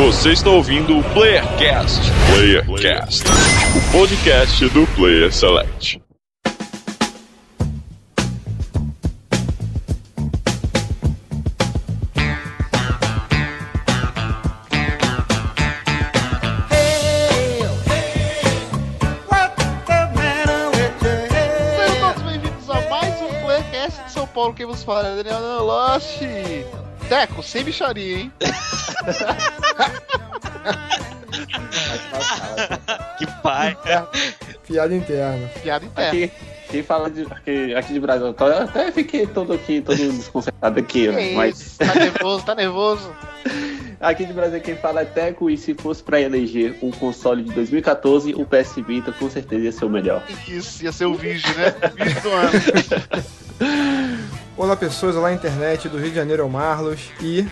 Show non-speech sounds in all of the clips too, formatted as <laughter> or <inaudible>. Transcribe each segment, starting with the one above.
Você está ouvindo o Playercast. Playercast, o podcast do Player Select. Sejam todos bem-vindos a mais um Playcast de São Paulo. Quem vos fala é Daniel Lost. Teco, sem bicharia, hein? <laughs> Que pai. Piada interna. Piada interna. Aqui, quem fala de, aqui, aqui de Brasil, eu até fiquei todo aqui, todo desconcertado aqui, Que né? mas isso? Tá nervoso, tá nervoso. <laughs> aqui de Brasil quem fala é Teco e se fosse pra eleger um console de 2014, o PS Vita com certeza ia ser o melhor. Isso, ia ser o vídeo, né? O vídeo do ano. <laughs> Olá pessoas, olá internet do Rio de Janeiro, é o Marlos e...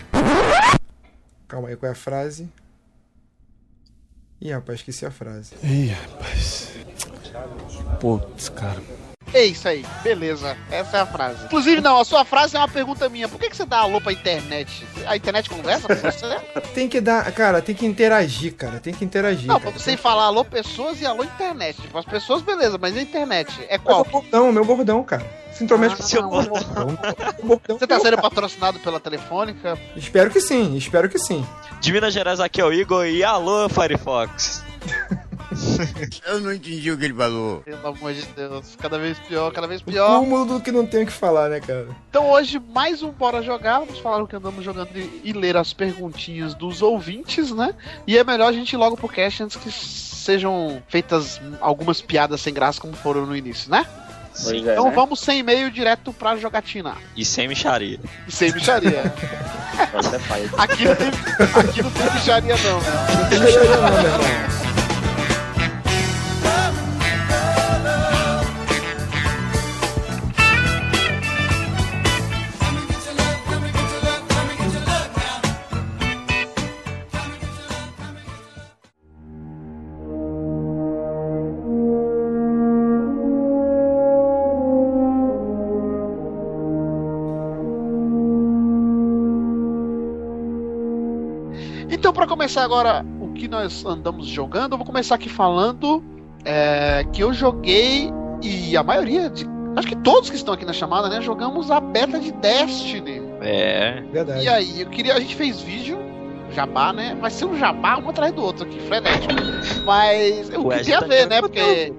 Calma aí, qual é a frase? Ih, rapaz, esqueci a frase. Ih, rapaz. Putz, cara. É isso aí, beleza. Essa é a frase. Inclusive, não, a sua frase é uma pergunta minha. Por que, que você dá alô pra internet? A internet conversa com você? <laughs> Tem que dar, cara, tem que interagir, cara, tem que interagir. Não, pra cara. você falar alô pessoas e alô internet. Tipo, as pessoas, beleza, mas a internet é Mas qual? o bordão, o meu bordão, cara. Se intromete Ah, com seu o bordão. Você tá sendo patrocinado pela Telefônica? Espero que sim, espero que sim. De Minas Gerais aqui é o Igor e alô, Firefox. <laughs> <laughs> Eu não entendi o que ele falou. Pelo amor de Deus, cada vez pior, cada vez O pior. cúmulo do que não tem o que falar, né, cara? Então hoje, mais um Bora Jogar. Vamos falar o que andamos jogando e, e ler as perguntinhas dos ouvintes, né? E é melhor a gente ir logo pro cast antes que sejam feitas algumas piadas sem graça como foram no início, né? Pois é, Então né? vamos sem e-mail direto pra jogatina. E sem micharia. E sem bicharia. Até <laughs> faz. Aqui não tem, aqui não tem bicharia não, né? Não tem bicharia não, meu irmão. Começar agora o que nós andamos jogando, eu vou começar aqui falando é, que eu joguei e a maioria, de, acho que todos que estão aqui na chamada, né, jogamos a beta de Destiny. É. Verdade. E aí, eu queria, a gente fez vídeo, jabá, né? Vai ser um jabá um atrás do outro aqui, frenético. Mas o que Wesley tem a tá ver, né? Porque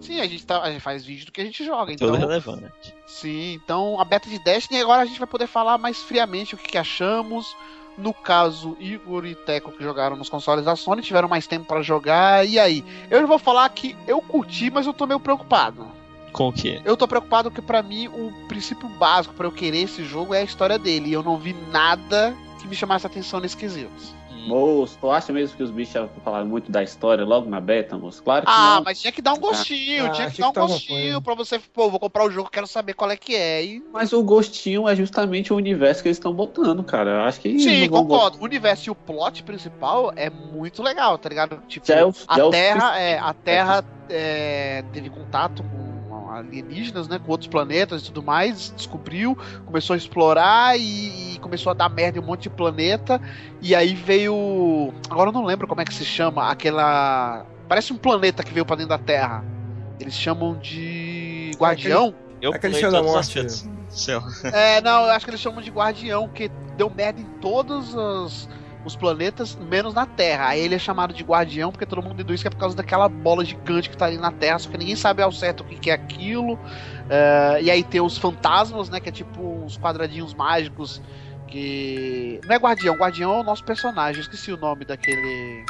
sim, a gente, tá, a gente faz vídeo do que a gente joga, então. Tudo relevante. Sim, então a beta de Destiny agora a gente vai poder falar mais friamente o que, que achamos. No caso, Igor e Teco que jogaram nos consoles da Sony tiveram mais tempo pra jogar. E aí? Eu vou falar que eu curti, mas eu tô meio preocupado. Com o quê? Eu tô preocupado que pra mim o princípio básico pra eu querer esse jogo é a história dele. E eu não vi nada que me chamasse a atenção nesse quesito. Moço, tu acha mesmo que os bichos falaram muito da história logo na beta, moço? Claro que Ah, não. mas tinha que dar um gostinho, Ah, tinha que dar um que gostinho pra você, pô, vou comprar o jogo, quero saber qual é que é. E Mas o gostinho é justamente o universo que eles estão botando, cara. Eu acho que Sim, concordo. O universo e o plot principal é muito legal, tá ligado? Tipo, Já é o- a é o Terra, é, a Terra é, teve contato com alienígenas, né, com outros planetas e tudo mais, descobriu, começou a explorar e, e começou a dar merda em um monte de planeta. E aí veio, agora eu não lembro como é que se chama, aquela parece um planeta que veio pra dentro da Terra. Eles chamam de Guardião. Eu Aquele show da morte. É, não, eu acho que eles chamam de guardião, que deu merda em todos os, os planetas, menos na Terra. Aí ele é chamado de guardião, porque todo mundo deduz que é por causa daquela bola gigante que tá ali na Terra, só que ninguém sabe ao certo o que, que é aquilo. É, e aí tem os fantasmas, né, que é tipo uns quadradinhos mágicos que... Não é guardião, guardião é o nosso personagem, esqueci o nome daquele...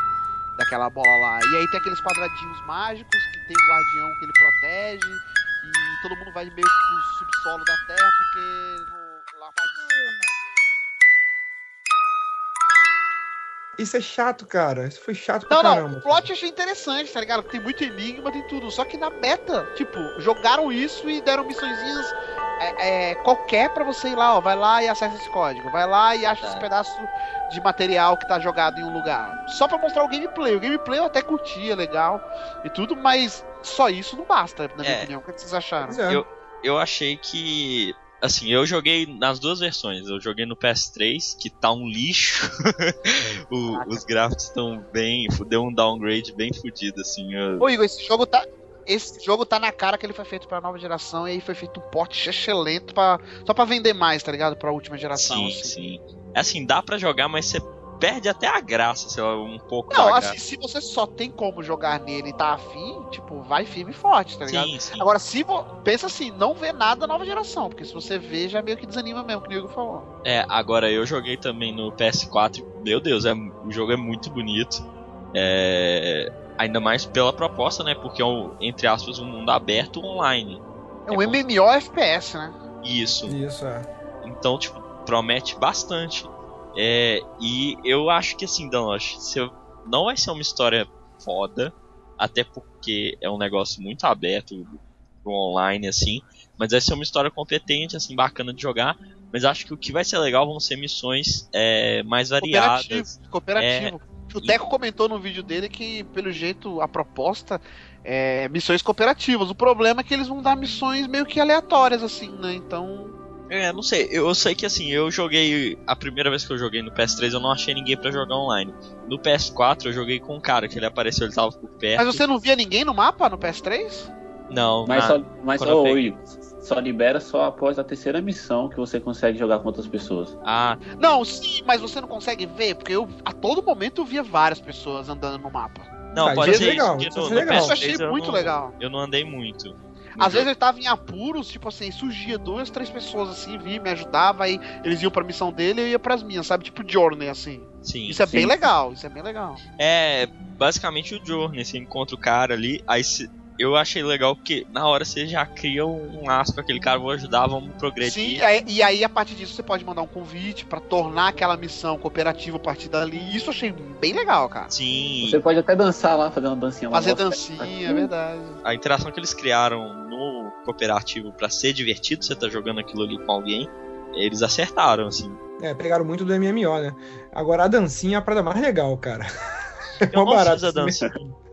Daquela bola lá. E aí tem aqueles quadradinhos mágicos que tem o guardião que ele protege. E todo mundo vai meio pro subsolo da Terra, porque no, lá parte de cima Isso é chato, cara. Isso foi chato pra Não, não, caramba. o plot eu achei interessante, tá ligado? Tem muito enigma, tem tudo. Só que na beta, tipo, jogaram isso e deram missõezinhas é, é, qualquer pra você ir lá, ó. Vai lá e acessa esse código. Vai lá e acha esse pedaço de material que tá jogado em um lugar. Só pra mostrar o gameplay. O gameplay eu até curtia, legal e tudo, mas só isso não basta, na minha É. opinião. O que vocês acharam? É. Eu- Eu achei que assim, eu joguei nas duas versões. Eu joguei no PS3, que tá um lixo. <laughs> O- os gráficos estão bem. Deu um downgrade bem fudido, assim. eu- Ô, Igor, esse jogo tá. Esse jogo tá na cara que ele foi feito pra nova geração e aí foi feito um porte excelente pra, só pra vender mais, tá ligado? Pra última geração. sim, assim. sim. Assim, dá pra jogar, mas você perde até a graça, sei lá, um pouco Não, assim, graça. se você só tem como jogar nele e tá afim, tipo, vai firme e forte, tá ligado? Sim, sim. Agora, se vo... pensa assim, não vê nada da nova geração, porque se você vê, já meio que desanima mesmo, que o Igor falou. É, agora eu joguei também no PS4. Meu Deus, é, o jogo é muito bonito. É, ainda mais pela proposta, né? Porque é, um, entre aspas, um mundo aberto online. É um É MMO FPS, né? Isso. Isso, é. Então, tipo, promete bastante. É, e eu acho que assim, Danosh, não vai ser uma história foda, até porque é um negócio muito aberto pro online, assim, mas vai ser uma história competente, assim, bacana de jogar. Mas acho que o que vai ser legal vão ser missões é, mais variadas. Cooperativo. Cooperativo. O Teco comentou no vídeo dele que, pelo jeito, a proposta é missões cooperativas. O problema é que eles vão dar missões meio que aleatórias, assim, né? Então. É, não sei, eu sei que assim, eu joguei. A primeira vez que eu joguei no PS3 eu não achei ninguém pra jogar online. No PS4 eu joguei com um cara que ele apareceu, ele tava por perto. Mas você não via ninguém no mapa no PS3? Não, Mas, na- só, mas só, peguei. Só libera só após a terceira missão que você consegue jogar com outras pessoas. Ah, Não, sim, mas você não consegue ver, porque eu a todo momento eu via várias pessoas andando no mapa. não, Ah, pode isso é ser legal, isso no, é no legal. Isso eu PS3 achei eu muito não- legal. Eu não andei muito. Às vezes eu tava em apuros, tipo assim, surgia duas, três pessoas assim, vi, me ajudava, aí eles iam pra missão dele e eu ia pras minhas, sabe? Tipo Journey, assim. Sim. Isso é sim. bem legal, isso é bem legal. É basicamente o Journey, você encontra o cara ali, aí se- eu achei legal porque na hora você já cria um laço com aquele cara, vou ajudar, vamos progredir. Sim, e aí a partir disso você pode mandar um convite pra tornar aquela missão cooperativa a partir dali. Isso eu achei bem legal, cara. Sim, Você pode até dançar lá, fazer uma dancinha lá. Fazer dancinha, é verdade. a interação que eles criaram no cooperativo pra ser divertido, você tá jogando aquilo ali com alguém, eles acertaram, assim. É, pegaram muito do MMO, né? Agora a dancinha é a parada mais legal, cara. <laughs> É Eu mó não barato fiz a esse dança.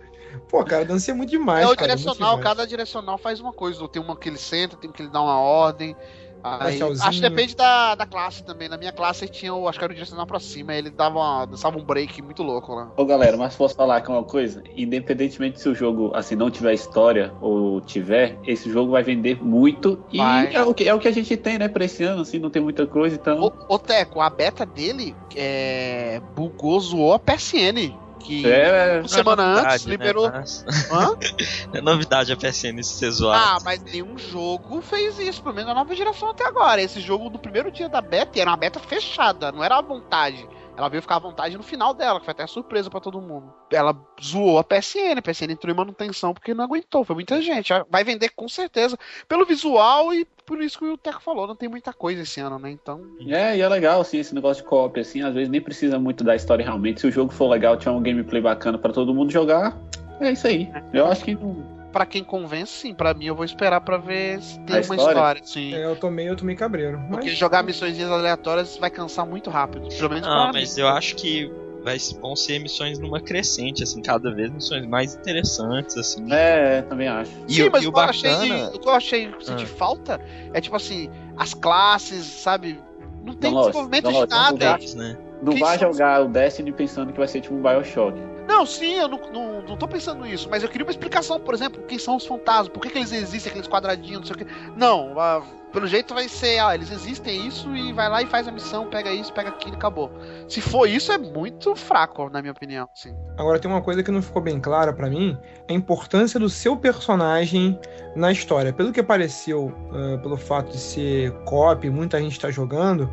Pô, cara, a dança é muito demais, é o cara. direcional, demais. cada direcional faz uma coisa. Tem uma que ele senta, tem que ele dá uma ordem. Aí, acho que depende da, da classe também. Na minha classe tinha o, acho que era o direcional pra cima, aí ele dava uma, dançava um break muito louco lá. Ô galera, mas posso falar aqui uma coisa? Independentemente se o jogo assim não tiver história ou tiver, esse jogo vai vender muito e Vai. é o, que, é o que a gente tem, né, pra esse ano, assim, não tem muita coisa, então. Ô, ô Teco, a beta dele é, bugou, zoou a PSN. Que É, uma semana antes Novidade, né? liberou. Mas- Hã? <laughs> É novidade a PSN ser Ah, zoado. mas nenhum jogo fez isso, pelo menos na nova geração até agora. Esse jogo do primeiro dia da beta era uma beta fechada, não era à vontade. Ela veio ficar à vontade no final dela, que foi até surpresa pra todo mundo. Ela zoou a PSN, a PSN entrou em manutenção porque não aguentou, foi muita gente. Vai vender com certeza pelo visual e por isso que o Teco falou, não tem muita coisa esse ano, né? Então, É, e é legal, assim, esse negócio de co-op, assim, às vezes nem precisa muito da história realmente. Se o jogo for legal, tiver um gameplay bacana pra todo mundo jogar, é isso aí. Eu acho que não. Pra quem convence, sim, pra mim eu vou esperar pra ver se tem A uma história? história, sim. É, eu tomei, eu tomei cabreiro. Porque Mas, jogar missões aleatórias vai cansar muito rápido. Pelo menos Não, pra mas mim. eu acho que vai, vão ser missões numa crescente, assim, cada vez missões mais interessantes, assim. É, também acho. E, Sim, o- mas e o o que eu achei, bacana. o que eu achei Ah. falta é tipo assim, as classes, sabe? Não tem Não, desenvolvimento não, de vamos nada. né? Não Quem vai jogar o Destiny pensando que vai ser tipo um Bioshock. Não, sim, eu não, não, não tô pensando nisso, mas eu queria uma explicação, por exemplo, quem são os fantasmas, por que, que eles existem, aqueles quadradinhos, não sei o que. Não, ah, pelo jeito vai ser, ah, eles existem isso e vai lá e faz a missão, pega isso, pega aquilo e acabou. Se for isso, é muito fraco, na minha opinião. Sim. Agora tem uma coisa que não ficou bem clara pra mim, a importância do seu personagem na história. Pelo que pareceu, ah, pelo fato de ser cop, muita gente tá jogando,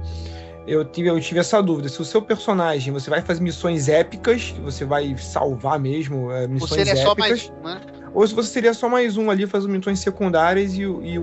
eu tive, eu tive essa dúvida. Se o seu personagem, você vai fazer missões épicas, você vai salvar mesmo, Ou missões se ele é só épicas, mais um, né? ou se você seria só mais um ali fazendo missões secundárias e, e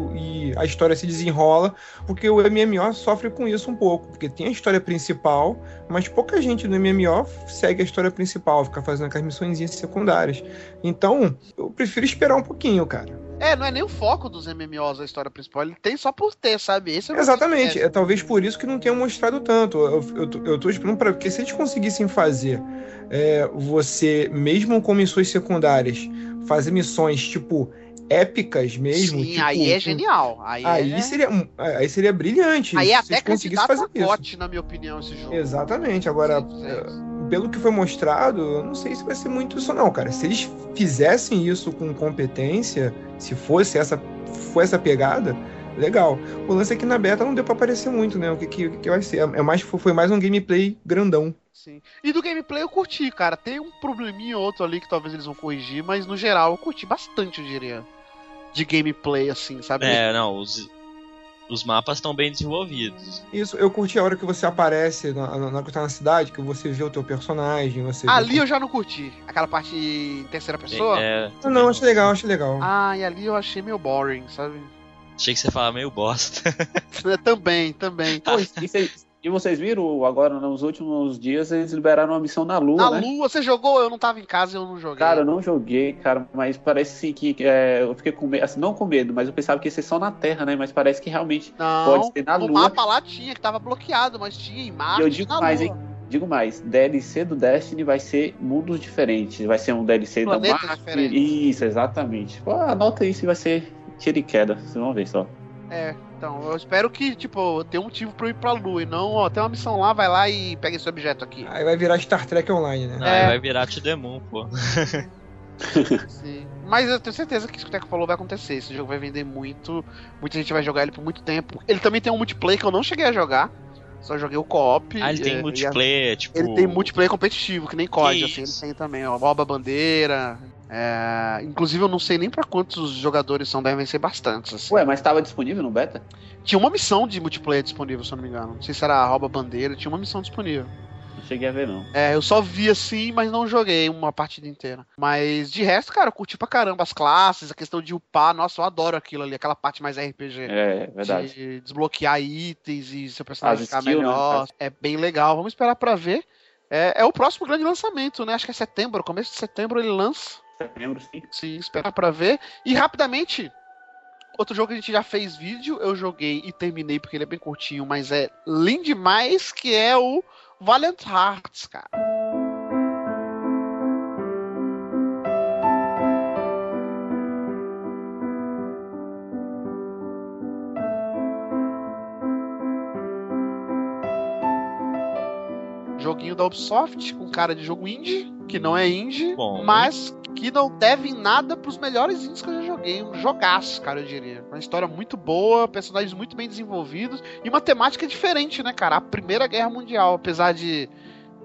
e a história se desenrola, porque o MMO sofre com isso um pouco, porque tem a história principal, mas pouca gente no MMO segue a história principal, fica fazendo aquelas missões secundárias. Então, eu prefiro esperar um pouquinho, cara. É, não é nem o foco dos MMOs a história principal, ele tem só por ter, sabe? Esse é Exatamente, é. é talvez por isso que não tenham mostrado tanto. Eu, eu, tô- eu tô esperando para porque se eles conseguissem fazer é, você, mesmo com missões secundárias, fazer missões tipo épicas mesmo. Sim, tipo, aí é genial. Aí, Aí é... seria, aí seria brilhante. Aí é se até conseguissem candidato fazer a isso. Na minha opinião, esse jogo. Exatamente. Agora, Sim, sim. Pelo que foi mostrado, eu não sei se vai ser muito isso, não, cara. Se eles fizessem isso com competência, se fosse essa, for essa pegada, legal. O lance é que na beta não deu pra aparecer muito, né? O que, que que vai ser? É mais, foi mais um gameplay grandão. Sim. E do gameplay eu curti, cara. Tem um probleminha ou outro ali que talvez eles vão corrigir, mas no geral eu curti bastante, eu diria. De gameplay, assim, sabe? É, não, os, os mapas estão bem desenvolvidos. Isso, eu curti a hora que você aparece na, na, na, tá na cidade, que você vê o teu personagem, você vê Ali o- eu já não curti. Aquela parte em terceira pessoa. É, Ah, Não, acho legal, acho legal. Ah, e ali eu achei meio boring, sabe? Achei que você falava meio bosta. <laughs> também, também. Pô, e, vocês, e vocês viram agora, nos últimos dias, eles liberaram uma missão na Lua, Na né? lua, você jogou? Eu não tava em casa, eu não joguei. Cara, eu não joguei, cara, mas parece sim que é, eu fiquei com medo, assim, não com medo, mas eu pensava que ia ser só na Terra, né? Mas parece que realmente não, pode ser na no Lua. mapa lá tinha, que tava bloqueado, mas tinha em Marte eu digo mais, lua. hein? Digo mais, DLC do Destiny vai ser mundos diferentes. Vai ser um DLC da Planetas Marte. diferentes. Isso, exatamente. Pô, anota isso e vai ser tiro e queda. Vocês vão ver só. É, então, eu espero que, tipo, tenha um motivo pra eu ir pra lua e não, ó, tem uma missão lá, vai lá e pega esse objeto aqui. Aí vai virar Star Trek Online, né? Aí É. vai virar Moon, pô. <laughs> Sim. Mas eu tenho certeza que isso que o Teco falou vai acontecer. Esse jogo vai vender muito. Muita gente vai jogar ele por muito tempo. Ele também tem um multiplayer que eu não cheguei a jogar. Só joguei o co-op. Ah, ele tem e multiplayer, a- tipo. Ele tem multiplayer competitivo, que nem COD, Que assim. Ele tem também, ó. Rouba a bandeira. É, Inclusive, eu não sei nem pra quantos jogadores são, devem ser bastantes. Assim. Ué, mas tava disponível no beta? Tinha uma missão de multiplayer disponível, se eu não me engano. Não sei se era rouba bandeira, tinha uma missão disponível. Não cheguei a ver, não. É, eu só vi assim, mas não joguei uma partida inteira. Mas de resto, cara, eu curti pra caramba as classes, a questão de upar. Nossa, eu adoro aquilo ali, aquela parte mais RPG. É, verdade. De desbloquear itens e seu personagem As ficar skill, né, melhor. no é bem legal. Vamos esperar pra ver. É, é o próximo grande lançamento, né? Acho que é setembro, começo de setembro ele lança. Setembro, sim. Sim, esperar pra ver. E rapidamente, outro jogo que a gente já fez vídeo, eu joguei e terminei porque ele é bem curtinho, mas é lindo demais, que é o Valiant Hearts, cara. Joguinho da Ubisoft, com cara de jogo indie, que não é indie, Bom. mas que não deve em nada pros melhores indies que eu já joguei. Um jogaço, cara, eu diria. Uma história muito boa, personagens muito bem desenvolvidos e uma temática diferente, né, cara? A Primeira Guerra Mundial, apesar de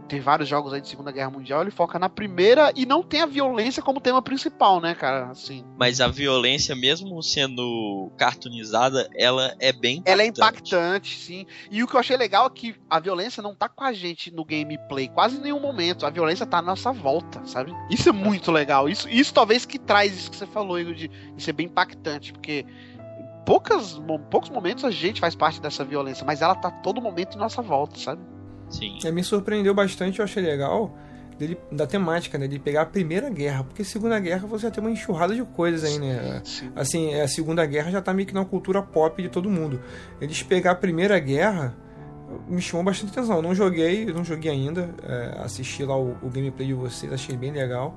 ter vários jogos aí de Segunda Guerra Mundial, ele foca na primeira e não tem a violência como tema principal, né, cara? Assim. Mas a violência, mesmo sendo cartoonizada, ela é bem impactante. Ela é impactante, sim. E o que eu achei legal é que a violência não tá com a gente no gameplay, quase em nenhum momento. A violência tá à nossa volta, sabe? Isso é muito legal. Isso, isso talvez que traz isso que você falou, Igor, de, de ser bem impactante, porque em poucas, poucos momentos a gente faz parte dessa violência, mas ela tá todo momento em nossa volta, sabe? Sim. É, me surpreendeu bastante, eu achei legal dele, da temática, né? De pegar a Primeira Guerra, porque Segunda Guerra você já tem uma enxurrada de coisas aí, né? Sim. Assim, a Segunda Guerra já tá meio que na cultura pop de todo mundo. Eles pegar a Primeira Guerra me chamou bastante atenção. Eu não joguei, não joguei ainda. é, assisti lá o, o gameplay de vocês, achei bem legal.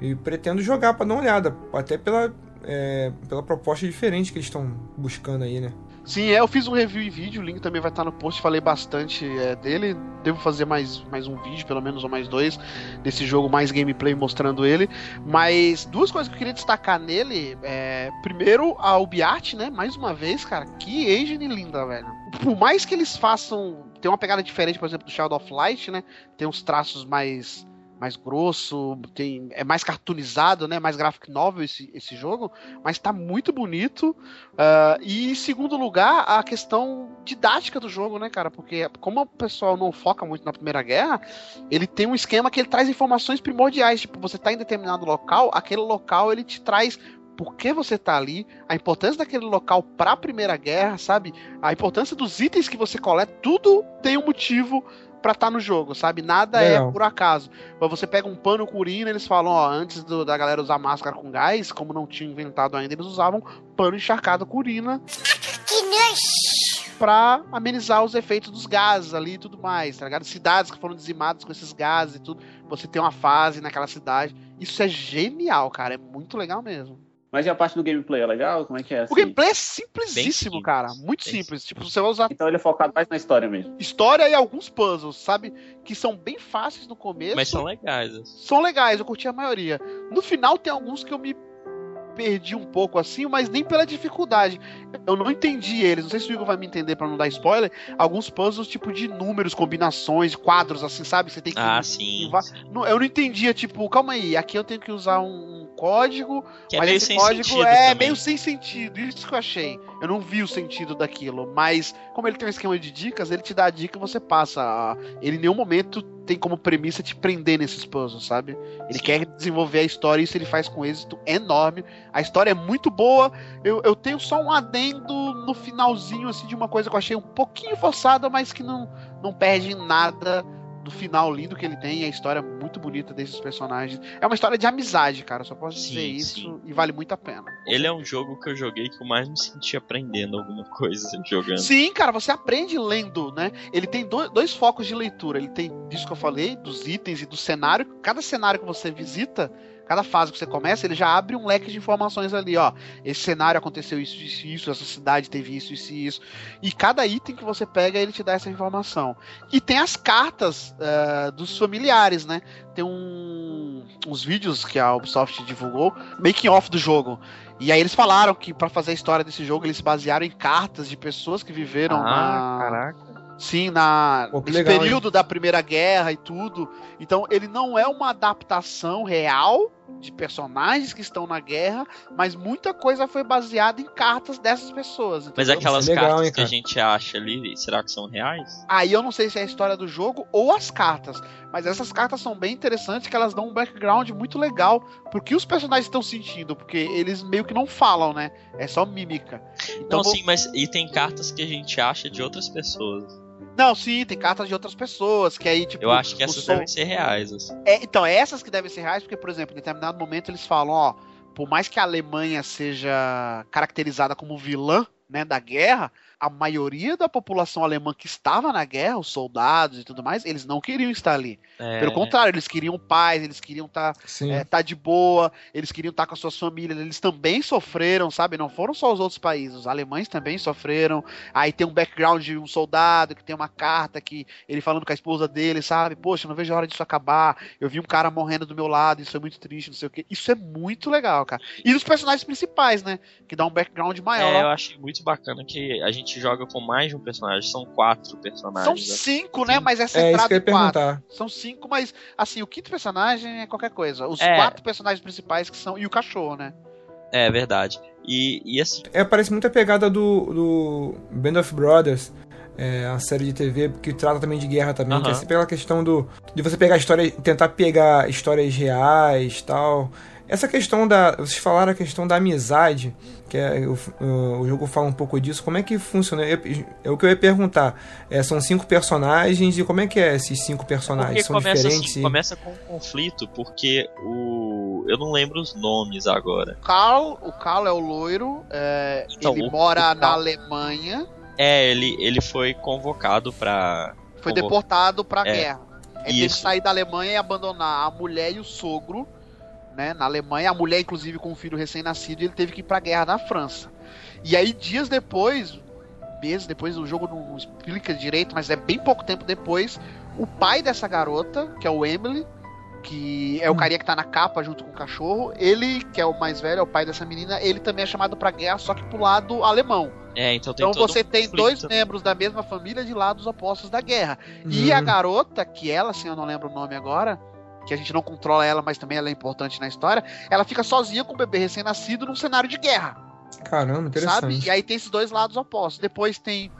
E pretendo jogar pra dar uma olhada, até pela, é, pela proposta diferente que eles estão buscando aí, né? Sim, é, eu fiz um review em vídeo, o link também vai estar no post, falei bastante é, dele. Devo fazer mais, mais um vídeo, pelo menos, ou mais dois, desse jogo, mais gameplay mostrando ele. Mas duas coisas que eu queria destacar nele. É, primeiro, a UbiArt, né? Mais uma vez, cara, que engine linda, velho. Por mais que eles façam. Tem uma pegada diferente, por exemplo, do Shadow of Light, né? Tem uns traços mais mais grosso, tem, é mais cartoonizado, né? Mais graphic novel esse, esse jogo, mas tá muito bonito. Ah, e em segundo lugar, a questão didática do jogo, né, cara? Porque como o pessoal não foca muito na Primeira Guerra, ele tem um esquema que ele traz informações primordiais. Tipo, você tá em determinado local, aquele local ele te traz por que você tá ali, a importância daquele local para a Primeira Guerra, sabe? A importância dos itens que você coleta, tudo tem um motivo pra estar no jogo, sabe? Nada Legal. é por acaso. Quando você pega um pano com urina, eles falam, ó, antes do- da galera usar máscara com gás, como não tinha inventado ainda, eles usavam pano encharcado com urina pra amenizar os efeitos dos gases ali e tudo mais, tá ligado? Cidades que foram dizimadas com esses gases e tudo, você tem uma fase naquela cidade. Isso é genial, cara, é muito legal mesmo. Mas e a parte do gameplay é legal? Como é que é? Assim? O gameplay é simplesíssimo, simples, cara. Muito bem simples. Tipo, você vai usar Então ele é focado mais na história mesmo. história e alguns puzzles, sabe? Que são bem fáceis no começo. Mas são legais. assim. são legais, eu curti a maioria. No final tem alguns que eu me perdi um pouco assim, mas nem pela dificuldade. Eu não entendi eles. Não sei se o Igor vai me entender pra não dar spoiler. Alguns puzzles tipo de números, combinações, quadros assim, sabe? Você tem que Ah, sim. Não, eu não entendia, tipo, calma aí, aqui eu tenho que usar um código, Que é mas meio esse sem código sentido é também. meio sem sentido. Isso que eu achei. Eu não vi o sentido daquilo, mas como ele tem um esquema de dicas, ele te dá a dica e você passa. Ele em nenhum momento tem como premissa te prender nesses puzzles, sabe? Ele quer desenvolver a história e isso ele faz com êxito enorme. A história é muito boa. Eu, eu tenho só um adendo no finalzinho, assim, de uma coisa que eu achei um pouquinho forçada, mas que não, não perde em nada do final lindo que ele tem. A história muito bonita desses personagens. É uma história de amizade, cara. Só posso dizer Sim, isso sim. e vale muito a pena. Ele é um jogo que eu joguei que eu mais me senti aprendendo alguma coisa <laughs> jogando. Sim, cara, você aprende lendo, né? Ele tem do- dois focos de leitura. Ele tem isso que eu falei, dos itens e do cenário. Cada cenário que você visita, cada fase que você começa, ele já abre um leque de informações ali, ó. Esse cenário aconteceu isso, isso, isso, essa cidade teve isso, isso e isso. E cada item que você pega, ele te dá essa informação. E tem as cartas eh, dos familiares, né? Tem um- uns vídeos que a Ubisoft divulgou, making off do jogo. E aí eles falaram que pra fazer a história desse jogo eles se basearam em cartas de pessoas que viveram Ah, na caraca. sim na Pô, legal, período da Primeira Guerra e tudo. Então ele não é uma adaptação real de personagens que estão na guerra, mas muita coisa foi baseada em cartas dessas pessoas. Mas entendeu? aquelas Isso é legal, cartas hein, que a gente acha ali, será que são reais? Aí eu não sei se é a história do jogo ou as cartas, mas essas cartas são bem interessantes, que elas dão um background muito legal pro que os personagens estão sentindo, porque eles meio que não falam, né? É só mímica. Então, Não, vou- sim, mas e tem cartas que a gente acha de outras pessoas. Não, sim, tem cartas de outras pessoas, que aí, tipo. Eu acho que essas som- devem ser reais, assim. É, então, é essas que devem ser reais, porque, por exemplo, em determinado momento eles falam, ó, por mais que a Alemanha seja caracterizada como vilã, né, da guerra, a maioria da população alemã que estava na guerra, os soldados e tudo mais, eles não queriam estar ali. É, Pelo contrário, eles queriam paz, eles queriam estar Sim. é, tá de boa, eles queriam estar com as suas famílias, eles também sofreram, sabe? Não foram só os outros países, os alemães também sofreram. Aí tem um background de um soldado que tem uma carta que ele falando com a esposa dele, sabe? Poxa, não vejo a hora disso acabar. Eu vi um cara morrendo do meu lado, isso é muito triste, não sei o quê. Isso é muito legal, cara. E os personagens principais, né? Que dá um background maior. É, eu achei muito bacana que a gente joga com mais de um personagem, são quatro São personagens. né? cinco, né? Mas é É isso centrado que eu ia em quatro. perguntar. São cinco, mas assim, o quinto personagem é qualquer coisa. Os É. quatro personagens principais que são. E o cachorro, né? É verdade. E, e assim, É, parece muito a pegada do, do Band of Brothers, é, a série de TV que trata também de guerra também, que é sempre aquela questão do de você pegar história, tentar pegar histórias reais, tal. Essa questão da, vocês falaram a questão da amizade, que é, o, o jogo fala um pouco disso. Como é que funciona? É, é o que eu ia perguntar. É, são cinco personagens e como é que é esses cinco porque personagens? São começa, diferentes? assim, começa com um conflito, porque o. Eu não lembro os nomes agora. Carl, o Carl é o loiro, é, Então, ele o- mora o na Alemanha, É, ele, ele foi convocado pra. foi Convo- deportado pra É, guerra. Ele teve que sair da Alemanha e abandonar a mulher e o sogro, né, na Alemanha, a mulher inclusive com um filho recém-nascido, e ele teve que ir pra guerra na França. E aí dias depois, meses depois, o jogo não explica direito, mas é bem pouco tempo depois, o pai dessa garota, que é o Emily, que é o Hum. carinha que tá na capa junto com o cachorro, ele, que é o mais velho, é o pai dessa menina, ele também é chamado pra guerra, só que pro lado alemão. É, então tem Então todo você um tem conflito. dois membros da mesma família de lados opostos da guerra. E Hum. a garota, que ela, assim, eu não lembro o nome agora, que a gente não controla ela, mas também ela é importante na história, ela fica sozinha com o bebê recém-nascido num cenário de guerra, Caramba, interessante. sabe? E aí tem esses dois lados opostos. Depois tem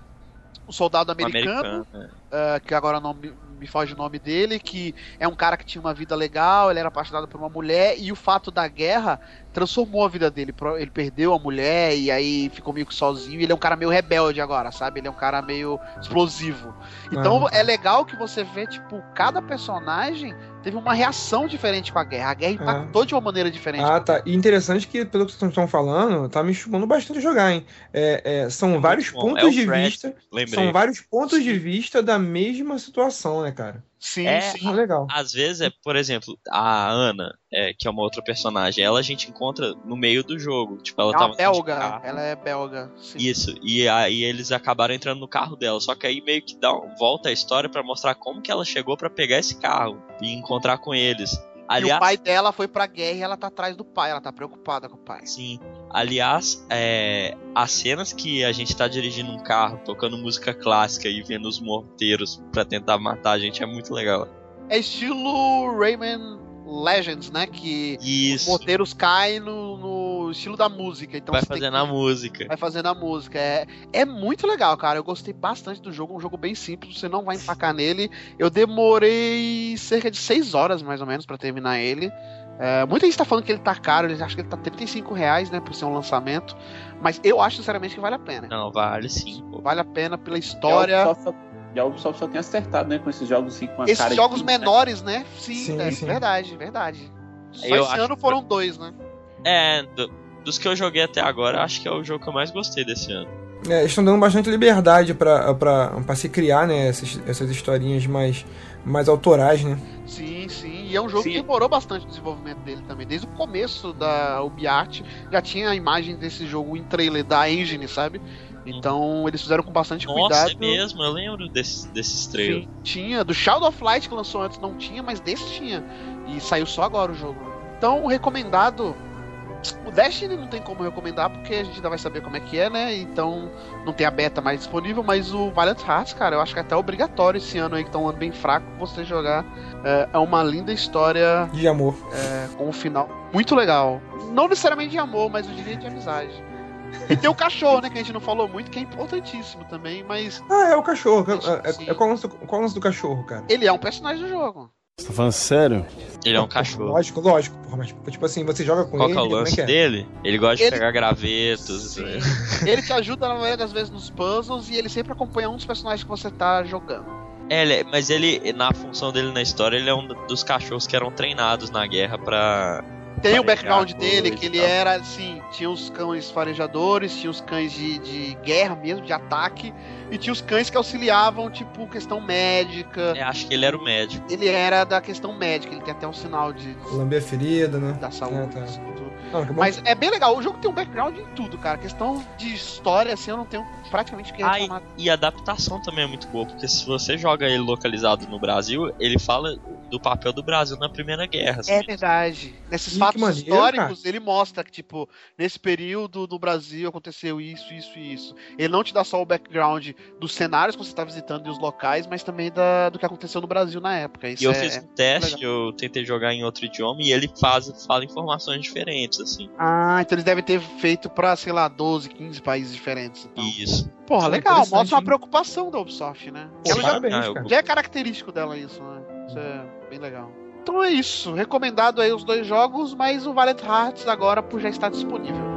o soldado Um americano, americano. né? ah, que agora não me, me foge o nome dele, que é um cara que tinha uma vida legal, ele era apaixonado por uma mulher, e o fato da guerra transformou a vida dele. Ele perdeu a mulher e aí ficou meio que sozinho. e Ele é um cara meio rebelde agora, sabe? Ele é um cara meio explosivo. Então Ah. é legal que você vê, tipo, cada personagem teve uma reação diferente com a guerra. A guerra impactou de uma maneira diferente. Ah, tá. E interessante que, pelo que vocês estão falando, tá me chamando bastante a jogar, hein? É, é, são vários bom. pontos É de Fred, vista. Lembrei. São vários pontos de vista da mesma situação, né, cara? Sim, É, sim. Legal. Às vezes é, por exemplo, a Ana, é, que é uma outra personagem, ela a gente encontra no meio do jogo. Tipo, ela É tava belga. Ela é belga. Sim. Isso, e aí eles acabaram entrando no carro dela. Só que aí meio que dá um- volta a história pra mostrar como que ela chegou pra pegar esse carro e encontrar com eles. E o Aliás, pai dela foi pra guerra e ela tá atrás do pai. Ela tá preocupada com o pai. sim. Aliás, é, as cenas que a gente tá dirigindo um carro, tocando música clássica e vendo os morteiros pra tentar matar a gente é muito legal. É estilo Rayman Legends, né? Que os Isso. morteiros caem no, no estilo da música. Então Vai você tem fazendo que- a música. Vai fazendo a música. É, é muito legal, cara. Eu gostei bastante do jogo. Um jogo bem simples, você não vai empacar <laughs> nele. Eu demorei cerca de 6 horas, mais ou menos, pra terminar ele. É, muita gente tá falando que ele tá caro, eles acham que ele tá 35 reais, né, por ser um lançamento. Mas eu acho, sinceramente, que vale a pena. Não, vale sim, pô. Vale a pena pela E a história. Ubisoft só- E a Ubisoft só tem acertado, né? Com esses jogos assim, com a Esses cara de jogos quinta, né? menores, né? Sim, Sim, é sim. verdade, verdade. Só Eu esse acho ano que- foram dois, né? É, do- dos que eu joguei até agora, acho que é o jogo que eu mais gostei desse ano. É, eles estão dando bastante liberdade pra se criar, né? Essas, essas historinhas mais, mais autorais, né? Sim, sim. E é um jogo Sim. que demorou bastante o desenvolvimento dele também. Desde o começo da UbiArt já tinha a imagem desse jogo em trailer da engine, sabe? Então eles fizeram com bastante Nossa, cuidado. é mesmo, eu lembro desses, desses trailers. Sim, tinha. Do Shadow of Light que lançou antes não tinha, mas desse tinha. E saiu só agora o jogo. Então o recomendado. O Destiny não tem como recomendar porque a gente ainda vai saber como é que é, né? Então não tem a beta mais disponível, mas o Valiant Hearts, cara, eu acho que é até obrigatório esse ano aí, que tá um ano bem fraco, você jogar. É, é uma linda história De amor. é, com um final muito legal. Não necessariamente de amor, mas eu diria de amizade. E tem o cachorro, né? Que a gente não falou muito, que é importantíssimo também, mas Ah, é o cachorro. É, é, é qual, o lance do, qual o lance do cachorro, cara? ele é um personagem do jogo. Você tá falando sério? Ele é um cachorro. Lógico, lógico, porra, mas tipo assim, você joga com Qual ele, que é o como é lance que é? dele? Ele gosta de Ele- pegar gravetos. Né? <laughs> Ele te ajuda na maioria das vezes nos puzzles e ele sempre acompanha um dos personagens que você tá jogando. É, ele é- mas ele, na função dele na história, ele é um dos cachorros que eram treinados na guerra pra. Tem o background dele, que e ele era assim, tinha os cães farejadores, tinha os cães de, de guerra mesmo, de ataque, e tinha os cães que auxiliavam, tipo, questão médica. É, acho que ele era o médico. Ele era da questão médica, ele tem até um sinal de, Lamber a ferida, né? da saúde. Ah, tá. assim, tudo. Não. Mas é bem legal, o jogo tem um background em tudo, cara. Questão de história, assim, eu não tenho praticamente o que reclamar. E a adaptação também é muito boa, porque se você joga ele localizado no Brasil, ele fala do papel do Brasil na Primeira Guerra. assim. É verdade. Nesses Ih, fatos maneiro, históricos, ele mostra que, tipo, nesse período do Brasil aconteceu isso, isso e isso. Ele não te dá só o background dos cenários que você está visitando e os locais, mas também da, do que aconteceu no Brasil na época. Isso E eu é- fiz um teste, eu tentei jogar em outro idioma e ele faz, fala informações diferentes, assim. Ah, então eles devem ter feito pra, sei lá, 12, 15 países diferentes. Então. Isso. Porra, é legal. Mostra uma preocupação da Ubisoft, né? Pô, Ela já, Ah, cara. já é característico dela isso, né? Isso é bem legal. Então é isso. Recomendado aí os dois jogos, mas o Valiant Hearts agora já está disponível.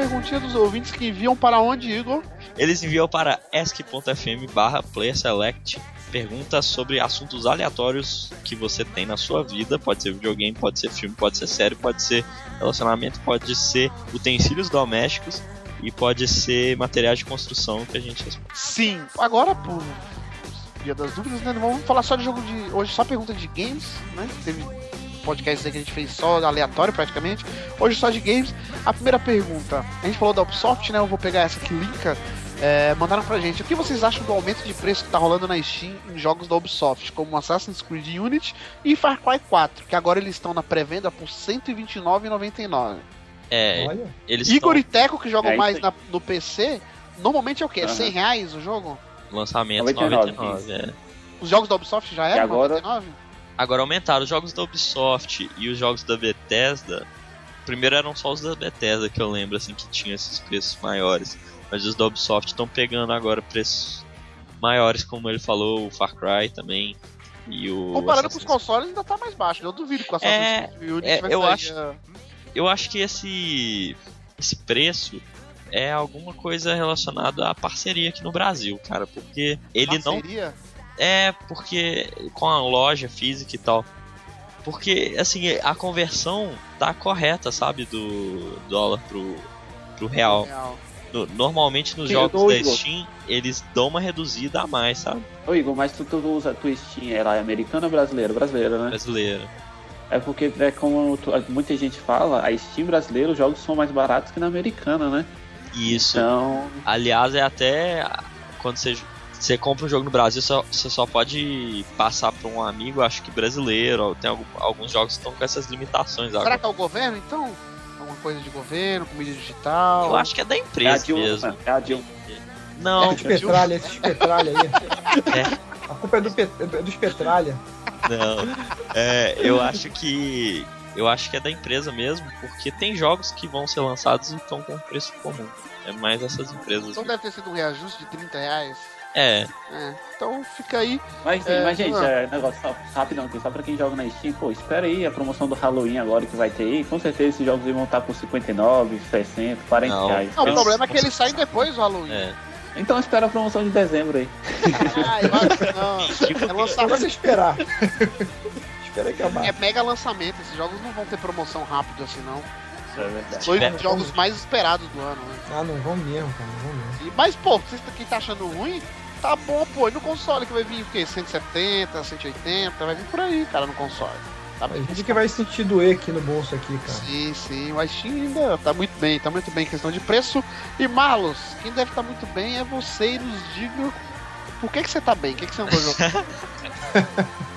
Perguntinha dos ouvintes que enviam para onde, Igor? Eles enviam para ask.fm barra playerselect perguntas sobre assuntos aleatórios que você tem na sua vida. Pode ser videogame, pode ser filme, pode ser série, pode ser relacionamento, pode ser utensílios domésticos e pode ser materiais de construção que a gente responde. Sim, agora por dia das dúvidas, né? Vamos falar só de jogo de. Hoje só pergunta de games, né? Teve podcast aí que a gente fez só aleatório praticamente. Hoje só de games. A primeira pergunta, a gente falou da Ubisoft, né? Eu vou pegar essa que linka. É, mandaram pra gente. O que vocês acham do aumento de preço que tá rolando na Steam em jogos da Ubisoft, como Assassin's Creed Unity e Far Cry 4, que agora eles estão na pré-venda por R$ 129,99. É, Olha. eles Igor estão e Teco, que jogam É mais na- no PC, normalmente é o quê? Aham. 100 reais o jogo? lançamento 99, 99, é. Os jogos da Ubisoft já eram agora- 99? Agora aumentaram os jogos da Ubisoft e os jogos da Bethesda. Primeiro eram só os da Bethesda que eu lembro assim que tinha esses preços maiores, mas os da Ubisoft estão pegando agora preços maiores, como ele falou, o Far Cry também. E o Comparando com os Assassin's consoles, ainda tá mais baixo. Eu duvido que o Assassin's É, Creed Unity é, vai eu sair, acho- ah, eu acho que esse esse preço é alguma coisa relacionada à parceria aqui no Brasil, cara, porque ele não parceria. É porque com a loja física e tal. Porque assim, a conversão tá correta, sabe, do dólar pro pro real. Real. No- normalmente nos Sim, jogos da Igor. Steam, eles dão uma reduzida a mais, sabe? Ô Igor, mas tu, tu usa tua Steam, ela é americana ou brasileira? Brasileira, né? Brasileira. É porque, é como tu- muita gente fala, a Steam brasileira, os jogos são mais baratos que na americana, né? Isso. Então, Aliás, é até quando você, você compra um jogo no Brasil, só- você só pode passar para um amigo, acho que brasileiro. ou Tem algum- alguns jogos que estão com essas limitações Será agora. que é o governo, então? Alguma coisa de governo, com mídia digital? Eu acho que é da é a empresa Dilma, mesmo. é a Dilma. Não, Esses petralha, esses petralha aí. A culpa é, do pet- é dos petralha. não. É, eu acho que. Eu acho que é da empresa mesmo, porque tem jogos que vão ser lançados e estão com preço comum. É mais essas empresas. Então deve ter sido um reajuste de 30 reais. É, É, então fica aí. Mas, É, mas gente, é, negócio só, rapidão aqui, só pra quem joga na Steam, pô, espera aí a promoção do Halloween agora que vai ter aí. Com certeza esses jogos vão estar por 59, 60, 40 Não. reais. Não, o problema é que eles saem depois do Halloween. é. Então espera a promoção de dezembro aí. Ah, eu acho que não. Tipo, É lançamento. você esperar. <laughs> Espera acabar. É mega lançamento. Esses jogos não vão ter promoção rápido assim, não. Isso é verdade. Dois É. dos jogos mais esperados do ano, né? Ah, não vão mesmo, cara. Não vão mesmo. E- Mas, pô, vocês quem tá achando ruim, tá bom, pô. E no console que vai vir o quê? 170, 180, vai vir por aí, cara, no console. Tá A bem. gente que vai sentir doer aqui no bolso aqui, cara. Sim, sim, o Steam ainda tá muito bem, tá muito bem em questão de preço. E Marlos, quem deve estar muito bem é você e nos diga por que, que você tá bem, o que, que você andou jogando. <laughs>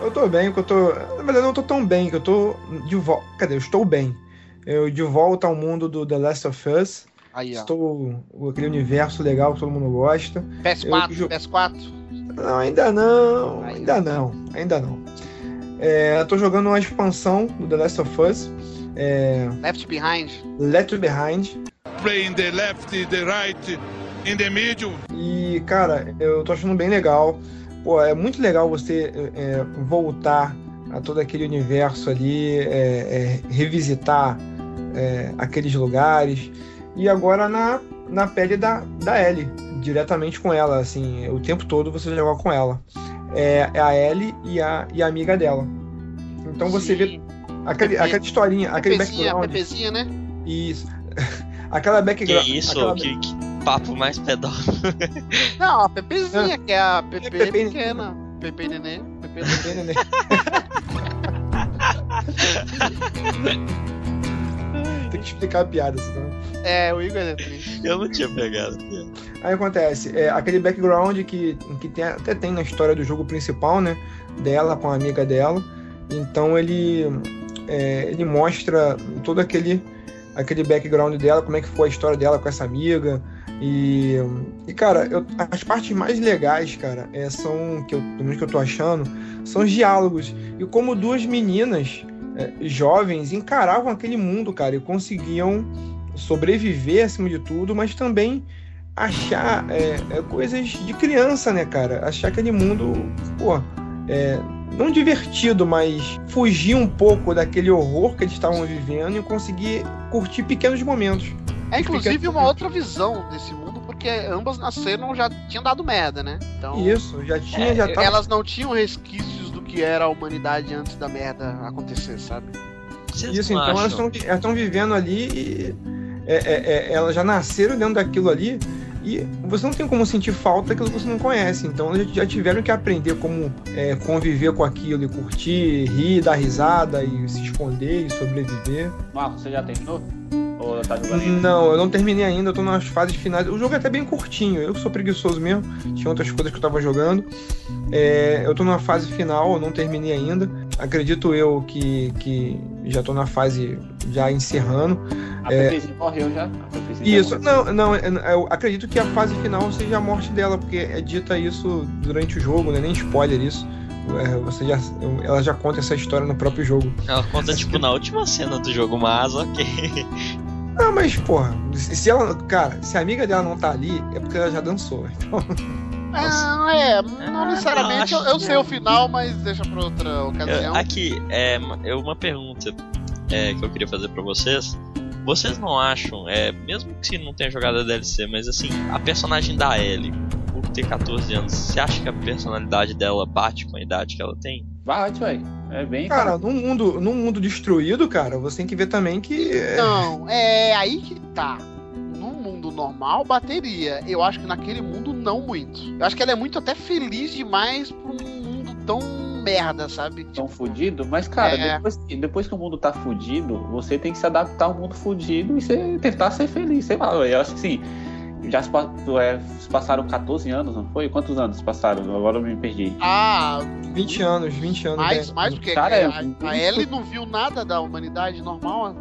Eu tô bem, que eu tô. Na verdade, eu não tô tão bem, que eu tô de volta. Cadê? Eu estou bem. Eu de volta ao mundo do The Last of Us. Aí, ó. Estou. aquele universo legal que todo mundo gosta. PS4, eu jo- PS4. Não, ainda não. Aí. Ainda não. Ainda não. É, eu tô jogando uma expansão do The Last of Us. É, Left Behind. Left Behind. playing the left, the right, in the middle. E, cara, eu tô achando bem legal. Pô, é muito legal você é, voltar a todo aquele universo ali, é, é, revisitar é, aqueles lugares. E agora na, na pele da, da Ellie, diretamente com ela, assim, o tempo todo você joga com ela. É, é a Ellie e a, e a amiga dela. Então você vê Sim. aquele, Pepe- aquela historinha, aquele Pepezinha, background. Pepezinha, né? Isso. <laughs> aquela que background. isso, aquela- que, que papo mais pedófilo. <laughs> Não, a Pepezinha, que é a Pepe Pepe- pequena. Pepe Nenê. Pepe Nenê. <laughs> <laughs> Tem que explicar a piada, senão. É, o Igor é triste. Eu não tinha pegado. Aí acontece, é, aquele background que, que tem, até tem na história do jogo principal, né? Dela com a amiga dela. Então ele, é, ele mostra todo aquele, aquele background dela, como é que foi a história dela com essa amiga. E, e cara, eu- as partes mais legais, cara, é, são, que eu, pelo menos que eu tô achando, são os diálogos. E como duas meninas é, jovens encaravam aquele mundo, cara, e conseguiam sobreviver acima de tudo, mas também achar é, é, coisas de criança, né, cara? Achar aquele mundo, pô, é, não divertido, mas fugir um pouco daquele horror que eles estavam vivendo e conseguir curtir pequenos momentos. É inclusive Fica- uma outra visão desse mundo, porque ambas nasceram já tinham dado merda, né? Então, Isso, já tinha, É, já tava. elas não tinham resquícios do que era a humanidade antes da merda acontecer, sabe? Vocês Isso, então elas estão vivendo ali e é, é, é, elas já nasceram dentro daquilo ali e você não tem como sentir falta daquilo que você não conhece. Então elas já tiveram que aprender como é, conviver com aquilo e curtir, rir, dar risada e se esconder e sobreviver. Marcos, você já terminou? Ou tá jogando ainda? Não, eu não terminei ainda, eu tô nas fases finais. O jogo é até bem curtinho, eu que sou preguiçoso mesmo, tinha outras coisas que eu tava jogando. É, eu tô numa fase final, eu não terminei ainda. Acredito eu que, que já tô na fase já encerrando. A É. Pepezinha morreu já. Isso, não, não, é- eu acredito que a fase final seja a morte dela, porque é dita isso durante o jogo, né? Nem spoiler isso. É, você já, ela já conta essa história no próprio jogo. Ela conta, <laughs> tipo, na última cena do jogo, mas ok. Não, mas, porra, se ela. Cara, se a amiga dela não tá ali, é porque ela já dançou. <laughs> Então, Ah, é, não Ah, necessariamente. não, eu, eu sei o final, mas deixa pra outra ocasião. Eu- aqui, é, uma- é uma pergunta é, que eu queria fazer pra vocês. Vocês não acham, é, mesmo que não tenha jogado a DLC, mas assim, a personagem da Ellie, por ter 14 anos, você acha que a personalidade dela bate com a idade que ela tem? Bate, velho. É bem. Cara, num mundo, num mundo destruído, cara, você tem que ver também que. é, Não, é aí que tá. No mundo normal, bateria. Eu acho que naquele mundo, não muito. Eu acho que ela é muito até feliz demais pra um mundo tão merda, sabe? tão fudido, mas cara, É. depois, que- depois que o mundo tá fudido, você tem que se adaptar ao mundo fudido e você tentar ser feliz, sei lá, eu acho que sim. Já se, é, se passaram 14 anos, não foi? Quantos anos passaram? Agora eu me perdi. Ah, 20 anos, 20 anos. mais, né? mais do que Cara, é a, a Ellie não viu nada da humanidade normal.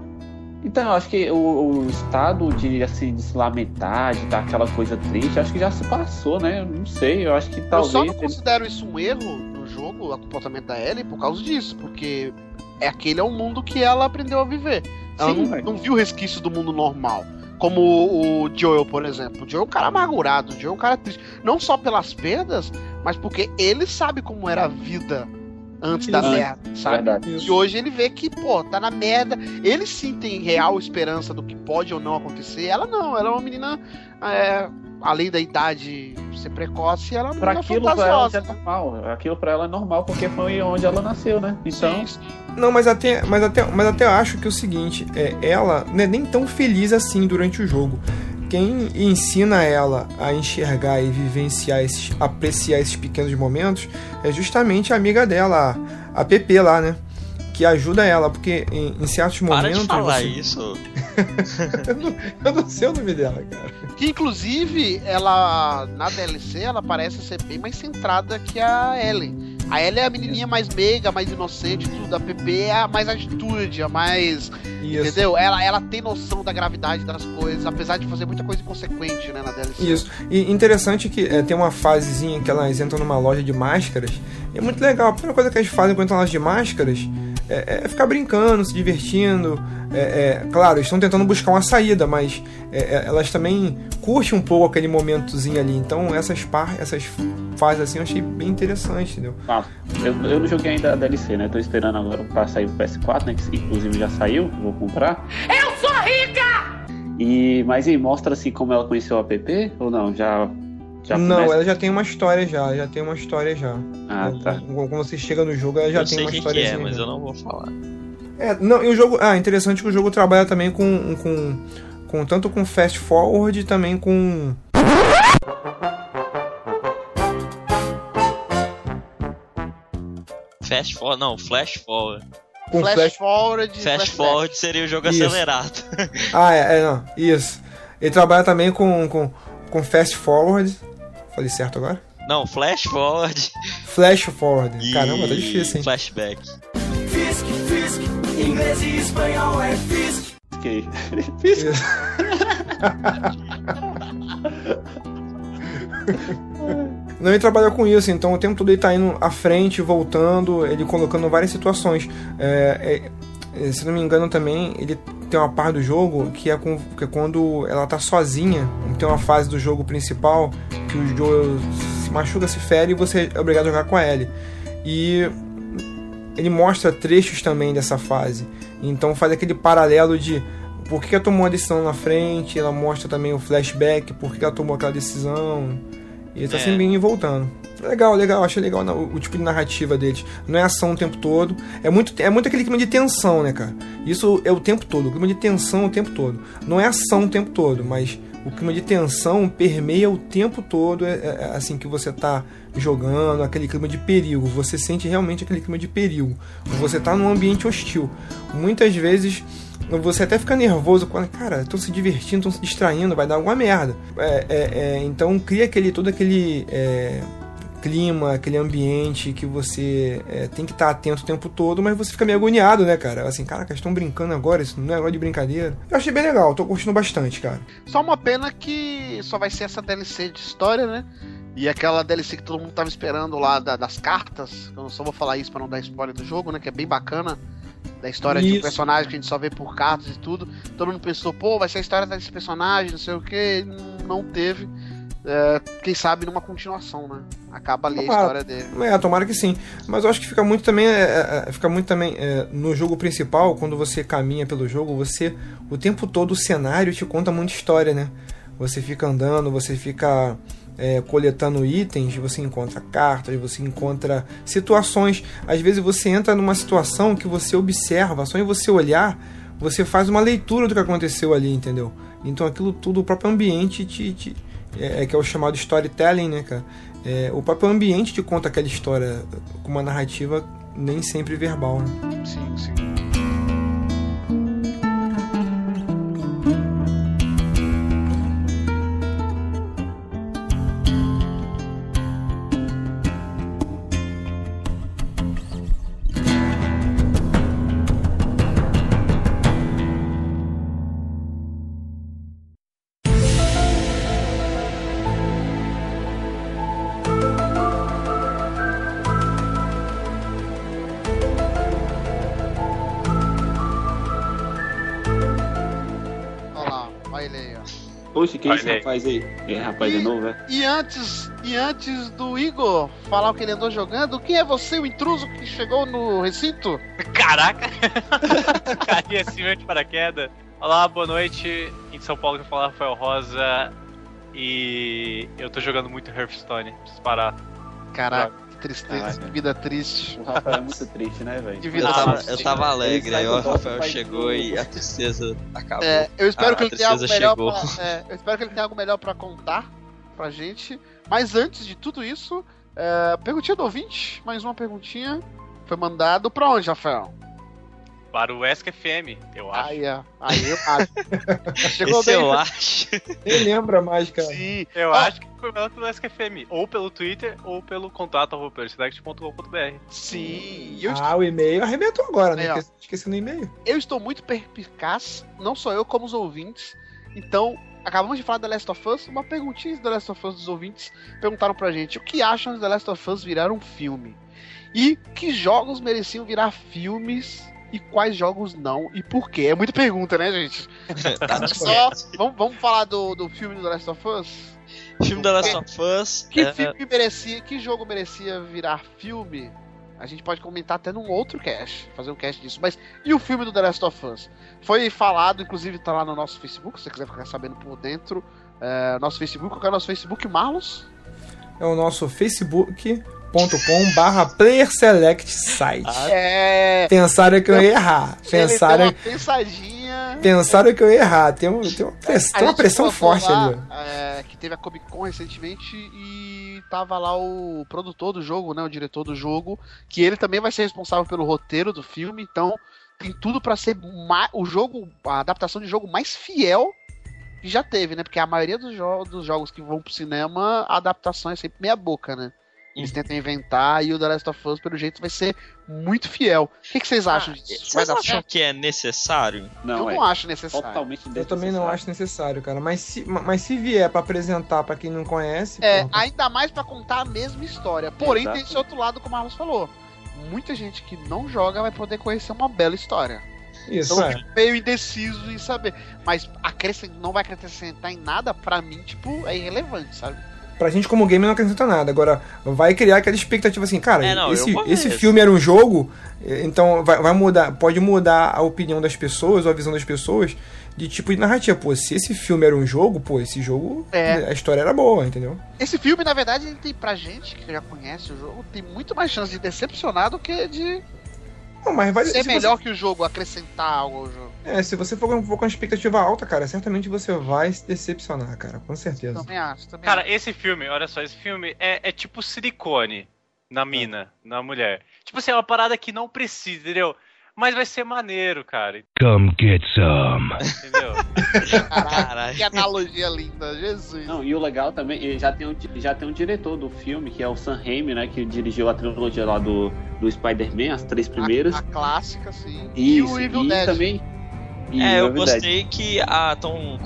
Então, eu acho que o, o estado de, assim, de se lamentar, de dar aquela coisa triste, acho que já se passou, né? Eu não sei, eu acho que Eu só talvez. não considero isso um erro no jogo, o comportamento da Ellie, por causa disso, porque é aquele é o mundo que ela aprendeu a viver. Ela Sim, não, mas- não viu resquício do mundo normal. Como o, Joel, por exemplo. O Joel é um cara amargurado, o Joel é um cara triste. Não só pelas perdas, mas porque ele sabe como era a vida antes da merda, sabe? Verdade. E hoje ele vê que, pô, tá na merda. Ele sim tem real esperança do que pode ou não acontecer. Ela não, ela é uma menina. é, além da idade ser precoce, ela é Pra menina aquilo pra ela já fantasiosa. é normal. Aquilo pra ela é normal porque foi onde ela nasceu, né? Então, Sim, Não, mas até, mas até, mas até eu acho que é o seguinte, é, ela não é nem tão feliz assim durante o jogo. Quem ensina ela a enxergar e vivenciar esses, apreciar esses pequenos momentos é justamente a amiga dela, a, a PP lá, né? Que ajuda ela, porque em, em certos Para momentos. de falar você- <laughs> isso. eu, não, eu não sei o nome dela, cara. Que inclusive ela na DLC ela parece ser bem mais centrada que a Ellie. A Ellie é a menininha mais meiga, mais inocente, tudo. A PP é a mais atitude, a mais. Isso. Entendeu? Ela, ela tem noção da gravidade das coisas, apesar de fazer muita coisa inconsequente, né, na DLC. Isso. E interessante que é, tem uma fasezinha que elas entram numa loja de máscaras. E é muito legal. A primeira coisa que elas fazem quando entram na loja de máscaras é, é ficar brincando, se divertindo. É, é, claro, estão tentando buscar uma saída, mas é, é, elas também curtem um pouco aquele momentozinho ali. Então essas, par, essas fases assim eu achei bem interessante, entendeu? ah, eu, eu não joguei ainda a DLC, né? Tô esperando agora pra sair o PS4, né? Que inclusive já saiu, vou comprar. Eu sou rica! E, mas e mostra assim como ela conheceu a PP? Ou não? Já. Já Não, começa? ela já tem uma história já, já tem uma história já. Ah, tá. Quando você chega no jogo, ela já eu tem sei uma quem que história é, mas eu não vou falar. É, não, e o jogo. Ah, interessante que o jogo trabalha também com. com, com tanto com fast forward e também com. Fast forward, não, flash forward. com flash, flash. forward. Fast flashback. forward seria o jogo Isso. acelerado. Ah, é, é, não. Isso. Ele trabalha também com, com, com fast forward. Falei certo agora? Não, flash forward Flash forward. e Caramba, tá difícil, hein? flashback. Que- Isso. <laughs> <laughs> Não, ele trabalha com isso, então o tempo todo ele tá indo à frente, voltando, ele colocando várias situações. É, é, se não me engano também, ele tem uma parte do jogo que é, com- que é quando ela tá sozinha. Tem uma fase do jogo principal que o Joel se machuca, se fere e você é obrigado a jogar com a Ellie. E ele mostra trechos também dessa fase. Então faz aquele paralelo de por que ela tomou a decisão na frente, ela mostra também o flashback, por que ela tomou aquela decisão. E ele tá É. sempre indo e voltando. Legal, legal, achei legal o, o tipo de narrativa deles. Não é ação o tempo todo. É muito, é muito aquele clima de tensão, né, cara? Isso é o tempo todo, o clima de tensão o tempo todo. Não é ação o tempo todo, mas o clima de tensão permeia o tempo todo, é, é, assim que você tá jogando, aquele clima de perigo. Você sente realmente aquele clima de perigo. Você tá num ambiente hostil. Muitas vezes você até fica nervoso quando, cara, estão se divertindo, estão se distraindo, vai dar alguma merda. É, é, é, então cria aquele todo aquele é, clima, aquele ambiente que você é, tem que estar atento o tempo todo, mas você fica meio agoniado, né, cara? Assim, caraca, estão brincando agora, isso não é negócio de brincadeira. Eu achei bem legal, tô curtindo bastante, cara. Só uma pena que só vai ser essa DLC de história, né? E aquela DLC que todo mundo tava esperando lá da- das cartas, eu só vou falar isso pra não dar spoiler do jogo, né? Que é bem bacana. Da história de um Isso. personagem que a gente só vê por cartas e tudo. Todo mundo pensou, pô, vai ser a história desse personagem, não sei o que. Não teve. É, quem sabe numa continuação, né? Acaba ali a Tomara. história dele. É, tomara que sim. Mas eu acho que fica muito também. é, é, fica muito também é, no jogo principal, quando você caminha pelo jogo, você. O tempo todo o cenário te conta muita história, né? Você fica andando, você fica é, coletando itens, você encontra cartas, você encontra situações. Às vezes você entra numa situação que você observa, só em você olhar, você faz uma leitura do que aconteceu ali, entendeu? Então aquilo tudo, o próprio ambiente te. te- é, é que é o chamado storytelling, né, cara? É, o próprio ambiente te conta aquela história com uma narrativa nem sempre verbal, né? Sim, sim. Poxa, quem é esse rapaz aí? É rapaz de novo, é? E antes, e antes do Igor falar o que ele andou jogando, quem é você, o intruso que chegou no recinto? <laughs> Caraca! <laughs> Caí acima de paraquedas. Olá, boa noite. Em São Paulo que eu falo Rafael Rosa. E eu tô jogando muito Hearthstone. Preciso parar. Caraca, que tristeza, que vida triste. O Rafael é muito triste, né, velho? Eu tava, eu tava alegre, aí o Rafael chegou e a tristeza acabou. É, eu espero Ah, que ele tenha algo melhor pra, é, eu espero que ele tenha algo melhor pra contar pra gente. Mas antes de tudo isso, é, perguntinha do ouvinte, mais uma perguntinha. Foi mandado pra onde, Rafael? Para o Ask FM, eu acho. Aí, ó. Aí eu acho. <laughs> Chegou Esse bem. eu acho. Nem lembra mais, cara. Sim. Eu Ah. acho que foi mandado pelo Ask FM. Ou pelo Twitter, ou pelo contato arroba playselect.com.br. Sim. E eu, Ah, o e-mail arrebentou agora, né? Esqueci- Esqueci no e-mail. eu estou muito perspicaz, não só eu, como os ouvintes. Então, acabamos de falar da Last of Us. Uma perguntinha do The Last of Us dos ouvintes perguntaram pra gente o que acham de The Last of Us virar um filme. E que jogos mereciam virar filmes e quais jogos não e por quê? É muita pergunta, né, gente? <laughs> Tá Só, vamos, vamos falar do, do filme do The Last of Us? filme da Last of Us. Que é, filme merecia, que jogo merecia virar filme? A gente pode comentar até num outro cast, fazer um cast disso. Mas e o filme do The Last of Us? Foi falado, inclusive tá lá no nosso Facebook, se você quiser ficar sabendo por dentro. É, nosso Facebook, qual é o nosso Facebook, Marlos? É o nosso facebook.com barra playerselect site. Ah, É. Pensaram que eu ia errar. Pensaram, uma pensadinha. pensaram que eu ia errar. Tem, um- tem uma tem uma pressão forte lá, ali. é, que teve a Comic Con recentemente e tava lá o produtor do jogo, né, o diretor do jogo, que ele também vai ser responsável pelo roteiro do filme, então tem tudo pra ser o jogo, a adaptação de jogo mais fiel que já teve, né? Porque a maioria dos, jo- dos jogos que vão pro cinema, a adaptação é sempre meia boca, né? Eles tentam inventar e o The Last of Us, pelo jeito, vai ser muito fiel. O que, que vocês acham disso? Vai Vocês acham certo? que é necessário? Não, Eu é não acho necessário. totalmente Eu também não acho necessário, cara. Mas se, mas se vier pra apresentar pra quem não conhece, É, pô, ainda mais pra contar a mesma história. Porém, Exato. tem esse outro lado, como o Marlos falou. Muita gente que não joga vai poder conhecer uma bela história. isso Então eu é. fico meio indeciso em saber. Mas acrescent... não vai acrescentar em nada, pra mim, tipo, é irrelevante, sabe? Pra gente como game não acrescenta nada. Agora, vai criar aquela expectativa assim, cara, É, não, esse, esse filme era um jogo, então vai, vai mudar, pode mudar a opinião das pessoas ou a visão das pessoas de tipo de narrativa. Pô, se esse filme era um jogo, pô, esse jogo, É. a história era boa, entendeu? Esse filme, na verdade, ele tem pra gente que já conhece o jogo, tem muito mais chance de decepcionar do que de Não, mas vai ser se melhor que o jogo, acrescentar algo ao jogo. Você, é, se você for com, for com uma expectativa alta, cara, certamente você vai se decepcionar, cara, com certeza. Também acho, também Cara, acho. esse filme, olha só, esse filme é, é tipo silicone na mina, na mulher. Tipo assim, é uma parada que não precisa, entendeu? Mas vai ser maneiro, cara. Come get some. Entendeu? Caralho. que analogia linda, Jesus. Não, e o legal também, ele já tem, um, já tem um diretor do filme, que é o Sam Raimi, né? Que dirigiu a trilogia lá do, do Spider-Man, as três primeiras. A, a clássica, sim. e Isso, o Evil e Dead. também. E é, o eu Evil Dead. gostei que estão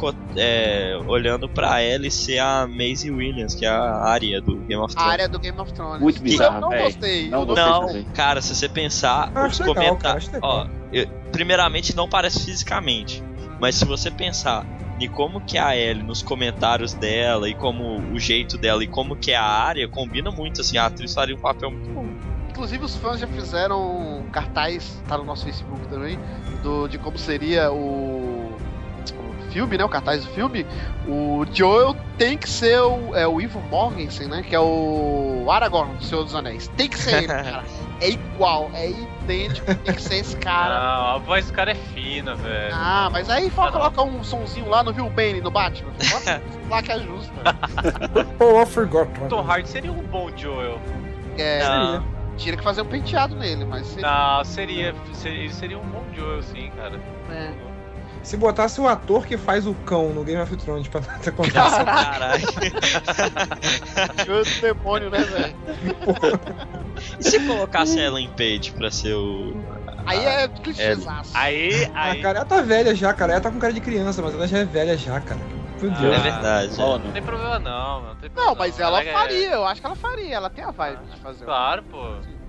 olhando pra ela e ser a Maisie Williams, que é a área do Game of A Thrones. área do Game of Thrones. Muito bizarro, Eu não véi. gostei. Não gostei Não, cara, se você pensar, Eu os legal, comentários. Ó, eu- primeiramente não parece fisicamente, mas se você pensar e como que a Ellie nos comentários dela e como o jeito dela e como que é a área combina muito assim, a atriz faria um papel muito bom. Inclusive os fãs já fizeram cartaz, tá no nosso Facebook também, do, de como seria o, o filme, né? O cartaz do filme. O Joel tem que ser o, é, o Ivo Morgensen, né? Que é o Aragorn do Senhor dos Anéis. Tem que ser ele, <laughs> cara. É igual, é idêntico, tem que ser esse cara. Não, a voz do cara é fina, velho. Ah, mas aí fala colocar um sonzinho lá, não viu Bane no Batman? Bota <laughs> lá que ajusta. Oh, I forgot. Tom Hardy seria um bom Joel. É, Não. Tinha que fazer um penteado nele, mas seria. Não, seria, seria. Ele seria um bom Joel, sim, cara. É. Se botasse o ator que faz o cão no Game of Thrones pra ter contato. <laughs> Caralho. <laughs> Joel do demônio, né, velho? E se colocasse a Ellen Page pra ser o. Aí é clichêzaço. Aí, A aí. cara ela tá velha já, cara. Ela tá com cara de criança, mas ela já é velha já, cara. Fudeu. É Ah. verdade. É. Não tem problema não, não tem Não, problema mas ela é- faria, eu acho que ela faria. Ela tem a vibe de fazer. um- Claro, pô.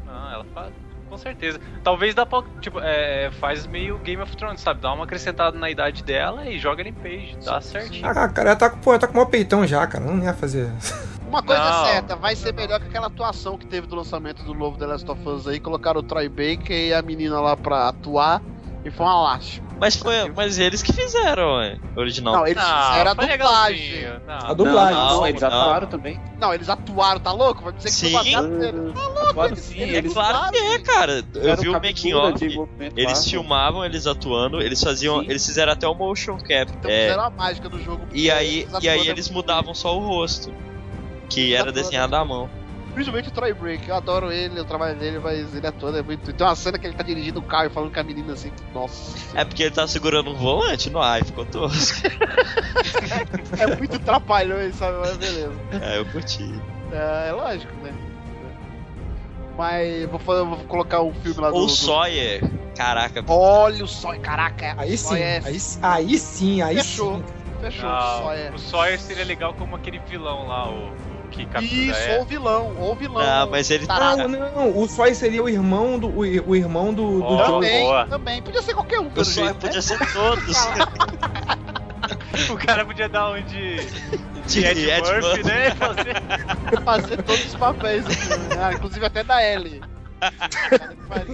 Não, ela faz. Com certeza. Talvez dá pra. Tipo, é, faz meio Game of Thrones, sabe? Dá uma acrescentada na idade dela e joga em page. Dá certinho. Ah, cara, ela tá, com- pô, ela tá com o maior peitão já, cara. Não ia fazer. <laughs> Uma coisa Não. é certa, vai ser melhor que aquela atuação que teve do lançamento do novo The Last of Us aí. Colocaram o Troy Baker e a menina lá pra atuar. E foi uma lástima. Mas foi, mas eles que fizeram, é, original. Não, eles fizeram a dublagem. Não, A dublagem. Não, não, eles não. atuaram também. Não, eles atuaram, tá louco? Vai dizer que Sim. foi baseado nele. Tá louco, Atuaram eles, sim, eles, eles- Claro que é, cara. Eu vi o making off. movimento Eles lá, pô. filmavam eles atuando, eles faziam. Sim. Eles fizeram até o motion cap. Então é, fizeram a mágica do jogo. e aí, Eles e aí eles mudavam só o rosto. Que era desenhado à mão. Principalmente o Troy Break, eu adoro ele, o trabalho dele, mas ele atua é muito. Tem uma cena que ele tá dirigindo o carro e falando com a menina assim, nossa. É porque ele tá segurando um volante no ar e ficou tosco. É muito trapalhões, sabe? Mas beleza. é, eu curti. É, é lógico, né? Mas vou, fazer, vou colocar um filme lá do. Ou do- Sawyer. Caraca, Olha o Sawyer, caraca. Aí sim, Sawyer é- aí, aí sim, aí Fechou. sim. Fechou, o Não, Sawyer. o Sawyer seria legal como aquele vilão lá, o que captura Isso, é. ou vilão, ou vilão. Ah, mas ele tá- Tarado. Não, não, o Sawyer seria o irmão do, o, o irmão do, do. Também, boa. também. Podia ser qualquer um, pelo Sawyer jeito. podia né? ser todos. <laughs> O cara podia dar um de, De Ed, Ed Murphy, Murphy. né? Fazer... Fazer todos os papéis filme. Ah, inclusive até da Ellie.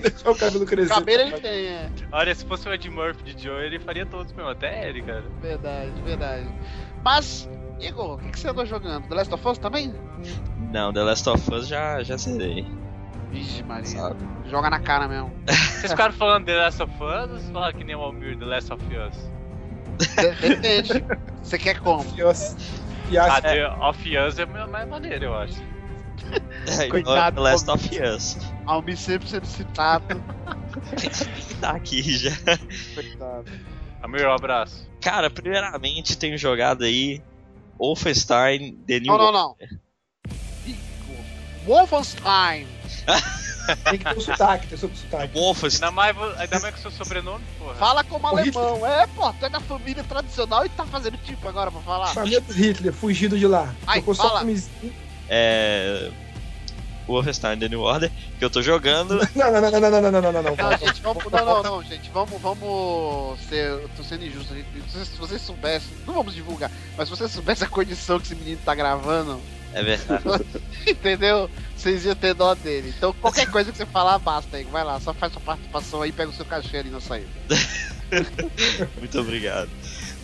Deixar o cabelo O crescer. cabelo ele tem, é. Olha, se fosse o Ed Murphy de Joe, ele faria todos mesmo, até ele, cara. Verdade, verdade. Mas, Igor, o que, que você andou jogando? The Last of Us também? Não, The Last of Us já, já zerei. Vixe, Maria. Sabe? Joga na cara mesmo. <laughs> Vocês ficaram falando The Last of Us ou vocês falaram que nem o Almir The Last of Us? De- Depende. Você quer como? Fios. Ah, Fias. The of Us é mais maneiro, eu acho. É, <laughs> Coitado, The Last of Us. Almi sempre sendo citado. <laughs> Tá aqui já. Coitado. Almir, um abraço. Cara, primeiramente tenho jogado aí Wolfenstein The New Não, não, não. Igor. Wolfenstein. Tem que ter o sotaque, tem o seu sotaque. Wolfenstein. Ainda mais, ainda mais com o seu sobrenome, porra. Fala como O Hitler. alemão. É, pô, tu é da família tradicional e tá fazendo tipo agora pra falar. Família do Hitler, fugido de lá. Ai, Tocou só fala. camisinha. É. Wolfenstein The New Order, que eu tô jogando. Não, não, não, não, não, não, não, não, não, não. Não, gente, vamos. Não, não, não, gente, vamos, vamos ser. Eu tô sendo injusto, gente. Se, se vocês soubessem, não vamos divulgar, mas se vocês soubessem a condição que esse menino tá gravando, É verdade. entendeu? Vocês iam ter dó dele. Então qualquer coisa que você falar, basta aí. Vai lá, só faz sua participação aí, pega o seu cachê ali na saída. Muito obrigado.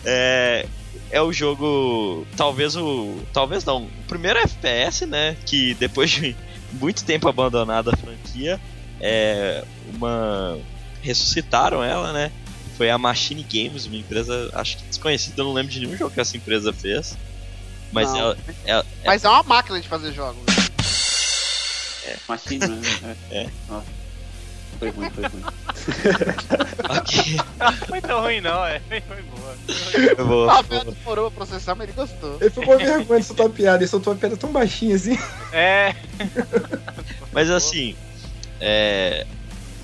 É, é o jogo, talvez o, talvez não, o primeiro FPS, né, que depois de muito tempo abandonada a franquia, é uma ressuscitaram ela, né? Foi a Machine Games, uma empresa acho que desconhecida, eu não lembro de nenhum jogo que essa empresa fez. Mas ela, ela- Mas é uma máquina de fazer jogos. Machine, né? <laughs> É. Nossa. Foi ruim, foi ruim. ok, Não foi tão ruim, não, é. Foi, foi boa. vou, O Rafael demorou pra processar, mas ele gostou. Ele ficou com vergonha de soltar uma piada. Ele soltou uma piada tão baixinha assim. É. Mas assim, é.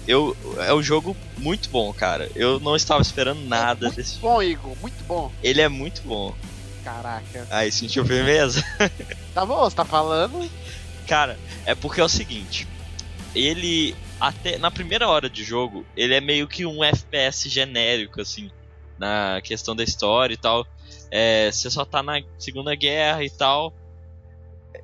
Eu, é um jogo muito bom, cara. Eu não estava esperando nada muito desse jogo. bom, Igor, muito bom. Ele é muito bom. Caraca. Aí, sentiu firmeza? Tá bom, você tá falando? Cara, é porque é o seguinte. Ele, até na primeira hora de jogo, ele é meio que um FPS genérico, assim. na questão da história e tal. É, você só tá na Segunda Guerra e tal.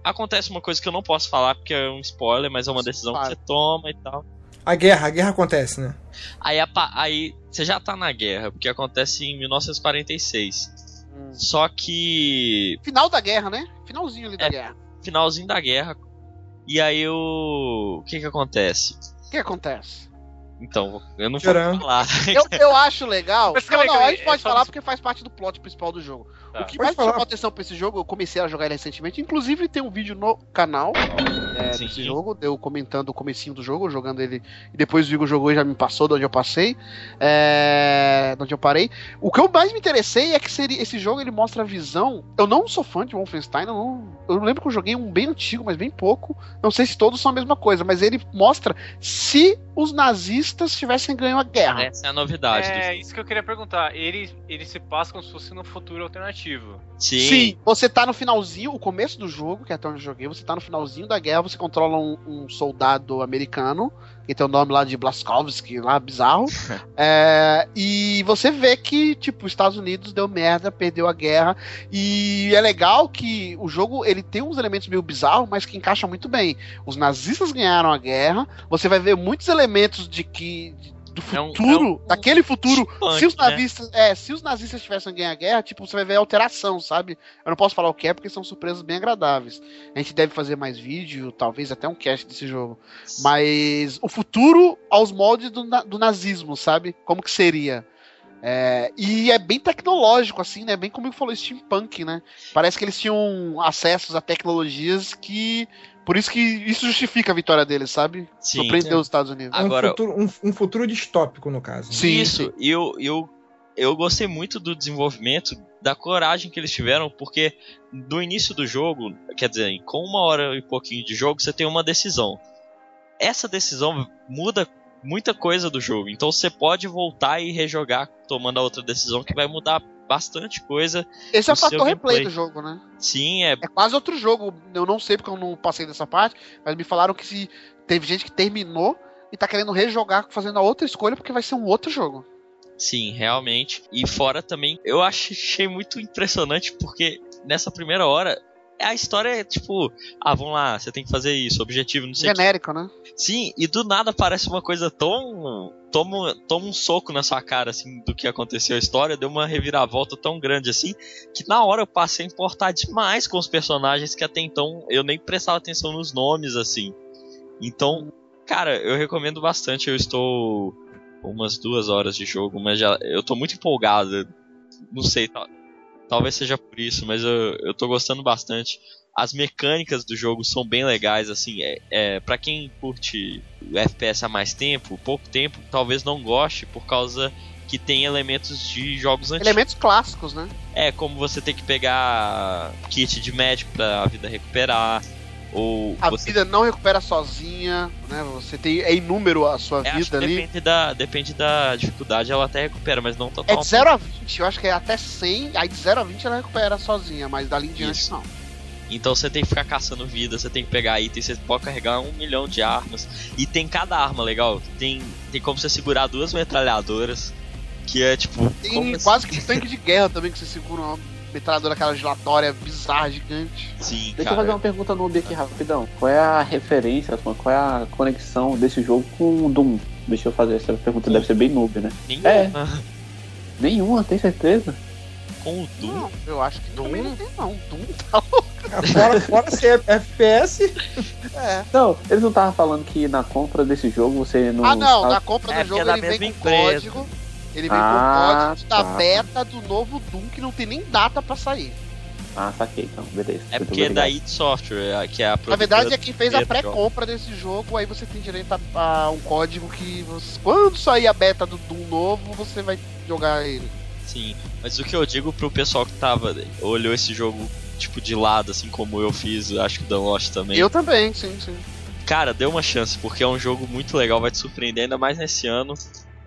Acontece uma coisa que eu não posso falar porque é um spoiler, mas é uma decisão que você toma e tal. A guerra, a guerra acontece, né? Aí, a aí você já tá na guerra, porque acontece em 1946. Hum. Só que Final da guerra, né? Finalzinho ali da É. guerra. finalzinho da guerra. E aí o. O que que acontece? O que acontece? Então, eu não Tcharam. vou falar. Eu, eu acho legal. Mas Não, aí, não, a gente pode é falar porque faz parte do plot principal do jogo. Tá. O que Pode mais falar. chamou atenção pra esse jogo, eu comecei a jogar ele recentemente. Inclusive tem um vídeo no canal é, Sim. desse jogo, eu comentando o comecinho do jogo, jogando ele. E depois o Vigo jogou e já me passou de onde eu passei. É, de onde eu parei. O que eu mais me interessei é que seria, esse jogo ele mostra a visão. Eu não sou fã de Wolfenstein, eu, não, eu lembro que eu joguei um bem antigo, mas bem pouco. Não sei se todos são a mesma coisa, mas ele mostra se os nazistas tivessem ganho a guerra. Essa é a novidade. É isso que eu queria perguntar. Ele, ele se passa como se fosse no futuro alternativo. Sim. Sim, você tá no finalzinho, o começo do jogo, que é até onde eu joguei, você tá no finalzinho da guerra, você controla um, um soldado americano, que tem o nome lá de Blaskowski, lá, bizarro. <laughs> É, e você vê que, tipo, os Estados Unidos deu merda, perdeu a guerra. E é legal que o jogo ele tem uns elementos meio bizarros, mas que encaixam muito bem. Os nazistas ganharam a guerra, você vai ver muitos elementos de que. de- do É um- futuro, é um- daquele futuro, se os né? nazistas, é, se os nazistas tivessem ganho a guerra, tipo, você vai ver alteração, sabe? Eu não posso falar o que é porque são surpresas bem agradáveis. A gente deve fazer mais vídeo, talvez até um cast desse jogo. Mas o futuro aos moldes do, do nazismo, sabe? Como que seria? É, e é bem tecnológico, assim, né? Bem como eu falou, steampunk, né? Parece que eles tinham acessos a tecnologias que. Por isso que isso justifica a vitória deles, sabe? Sim. Surpreendeu os Estados Unidos. É um Agora- futuro, um, um futuro distópico, no caso. Sim, Isso, e eu, eu, eu gostei muito do desenvolvimento, da coragem que eles tiveram, porque no início do jogo, quer dizer, com uma hora e pouquinho de jogo, você tem uma decisão. Essa decisão muda muita coisa do jogo, então você pode voltar e rejogar tomando a outra decisão, que vai mudar bastante coisa. Esse é o fator replay do jogo, né? Sim, é É quase outro jogo. Eu não sei porque eu não passei dessa parte, mas me falaram que se teve gente que terminou e tá querendo rejogar fazendo a outra escolha porque vai ser um outro jogo. Sim, realmente. E fora também, eu achei muito impressionante porque nessa primeira hora a história é tipo, ah, vamos lá, você tem que fazer isso, objetivo, não sei o que. Genérico, né? Sim, e do nada parece uma coisa tão. Toma, toma um soco na sua cara, assim, do que aconteceu a história, deu uma reviravolta tão grande assim, que na hora eu passei a importar demais com os personagens que até então eu nem prestava atenção nos nomes, assim. Então, cara, eu recomendo bastante, eu estou umas duas horas de jogo, mas já eu tô muito empolgado. Não sei, tal- talvez seja por isso, mas eu, eu tô gostando bastante. As mecânicas do jogo são bem legais, assim, é, é para quem curte o FPS há mais tempo, pouco tempo, talvez não goste por causa que tem elementos de jogos antigos. Elementos clássicos, né? É, como você ter que pegar kit de médico pra a vida recuperar, ou A você vida não recupera sozinha, né? Você tem é inúmero a sua É, vida ali. depende da, depende da dificuldade, ela até recupera, mas não É totalmente. de 0 a 20, eu acho que é até 100, aí de 0 a 20 ela recupera sozinha, mas dali em diante Isso. não. Então você tem que ficar caçando vida, você tem que pegar itens, você pode carregar um milhão de armas. E tem cada arma legal. Tem, tem como você segurar duas metralhadoras. Que é tipo. Tem quase que um tanque de guerra também que você segura uma metralhadora aquela gelatória bizarra, gigante. Sim, Deixa eu cara. fazer uma pergunta no aqui rapidão. Qual é a referência, qual é a conexão desse jogo com o Doom? Deixa eu fazer essa pergunta, deve ser bem noob, né? Nenhuma. Nenhuma, tem certeza? Com o Doom. Não, eu acho que também não tem não. Doom tá <laughs> Fora, fora ser FPS, <laughs> É. Não, eles não estavam falando que na compra desse jogo você não. Ah, não, tava- na compra É, do porque jogo é ele vem com empresa. código. Ele vem Ah, com código da tá. beta do novo Doom que não tem nem data pra sair. Ah, saquei então, beleza. É porque é da id Software, é- que é a Na verdade, é quem fez a pré-compra desse jogo, aí você tem direito a, a um código que você, quando sair a beta do Doom novo, você vai jogar ele. Sim, mas o que eu digo pro pessoal que tava. olhou esse jogo, tipo, de lado, assim como eu fiz, acho que o Dan Lost também. Eu também, sim, sim. Cara, dê uma chance, porque é um jogo muito legal, vai te surpreender ainda mais nesse ano.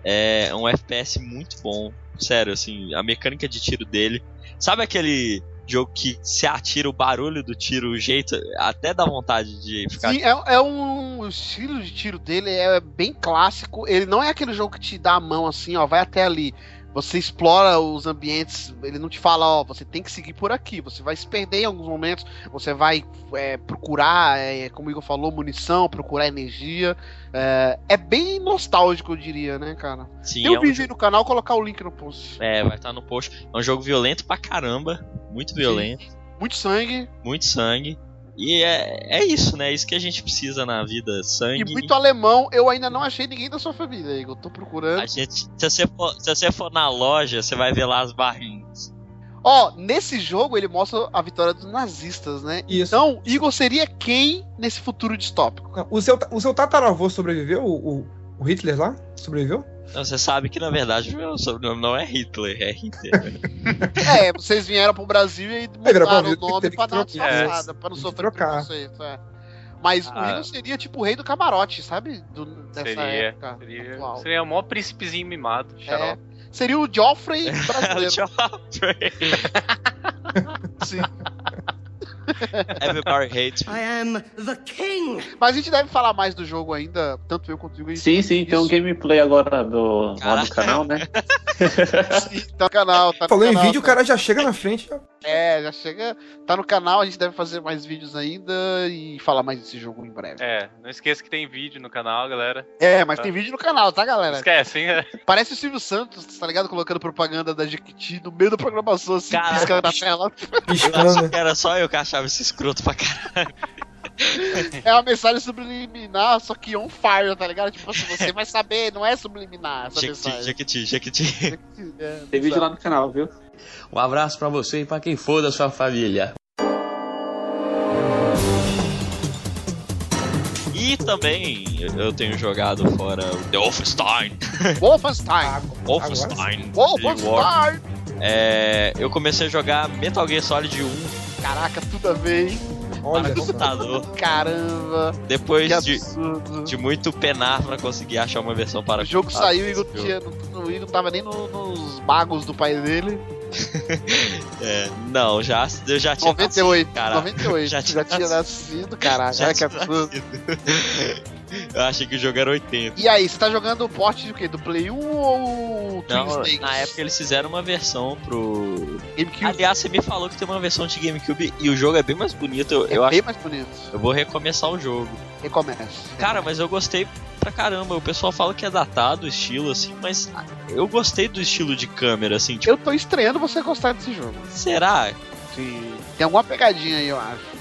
É um FPS muito bom. Sério, assim, a mecânica de tiro dele. Sabe aquele jogo que se atira o barulho do tiro, o jeito, até dá vontade de ficar. Sim, é, é um. O estilo de tiro dele é bem clássico. Ele não é aquele jogo que te dá a mão assim, ó, vai até ali. Você explora os ambientes, ele não te fala, ó, você tem que seguir por aqui. Você vai se perder em alguns momentos, você vai é, procurar, é, como o Igor falou, munição, procurar energia. É, é bem nostálgico, eu diria, né, cara? Sim, Tem um é um vídeo aí no canal, colocar o link no post. É, vai estar no post. É um jogo violento pra caramba. Muito violento, Muito sangue muito sangue. E é, é isso, né? É isso que a gente precisa na vida. Sangue. e muito alemão. Eu ainda não achei ninguém da sua família, Igor. Tô procurando. A gente, se, você for, se você for na loja, você vai ver lá as barrinhas. Ó, nesse jogo ele mostra a vitória dos nazistas, né? Isso. Então, Igor seria quem nesse futuro distópico? O seu, o seu tataravô sobreviveu? O, o, o Hitler lá? Sobreviveu? Então, você sabe que na verdade o meu sobrenome não é Hitler, é Hitler. <laughs> é, vocês vieram pro Brasil e Teve mudaram pra- o nome pra dar uma disfarçada, pra não Teve que sofrer trocar. preconceito. É. Mas o Ah. Igor seria tipo o rei do camarote, sabe? Do, dessa Seria, época. seria, atual. seria o maior príncipezinho mimado, É. xarope. Seria o Joffrey <laughs> brasileiro. Joffrey. <laughs> sim. <laughs> Everybody hates me. I am the king. Mas a gente deve falar mais do jogo ainda, tanto eu quanto o Igor. Sim, sim, tem um gameplay agora do, lá no canal, né? Sim, tá no canal, tá no Falou em canal, vídeo, o tá- cara já chega na frente. já- É, já chega. Tá no canal, a gente deve fazer mais vídeos ainda e falar mais desse jogo em breve. É, não esqueça que tem vídeo no canal, galera. É, mas tem vídeo no canal, tá, Não galera? esquece, hein? <laughs> Parece o Silvio Santos, tá ligado? Colocando propaganda da Jequiti no meio da programação, assim, Caraca. piscando na tela. Piscando. era só eu que achava esse escroto pra caralho. <laughs> É uma mensagem subliminar, só que on fire, tá ligado? Tipo assim, você vai saber, não é subliminar essa Jequiti, mensagem. Jequiti, Jequiti. É, Tem vídeo lá no canal, viu? Um abraço pra você e pra quem for da sua família. E também eu tenho jogado fora o The Wolfenstein. <laughs> Wolfenstein! Wolfenstein. Wolfenstein! É, eu comecei a jogar Metal Gear Solid 1 Caraca, tudo a ver, hein? Olha no só. computador. Caramba, Depois que de, de muito penar pra conseguir achar uma versão para O jogo saiu e o Igor, tinha, não- o Igor tava nem no- nos bagos do pai dele. <laughs> É, não, já, eu já tinha 98, nascido, cara. 98. Já Já tinha tinha, nascido, caralho. Já tinha nascido. <laughs> Eu achei que o jogo era 80. E aí, você tá jogando o porte de quê? Do Play 1 ou Twin Não, Snakes? na época eles fizeram uma versão pro. GameCube Aliás, você me falou que tem uma versão de GameCube e o jogo é bem mais bonito. Eu, é eu bem acho mais bonito. eu vou recomeçar o jogo. Recomeça. Cara, mas eu gostei pra caramba. O pessoal fala que é datado o estilo, assim, mas eu gostei do estilo de câmera, assim, tipo, Eu tô estreando você gostar desse jogo. será? Sim. Tem alguma pegadinha aí, eu acho.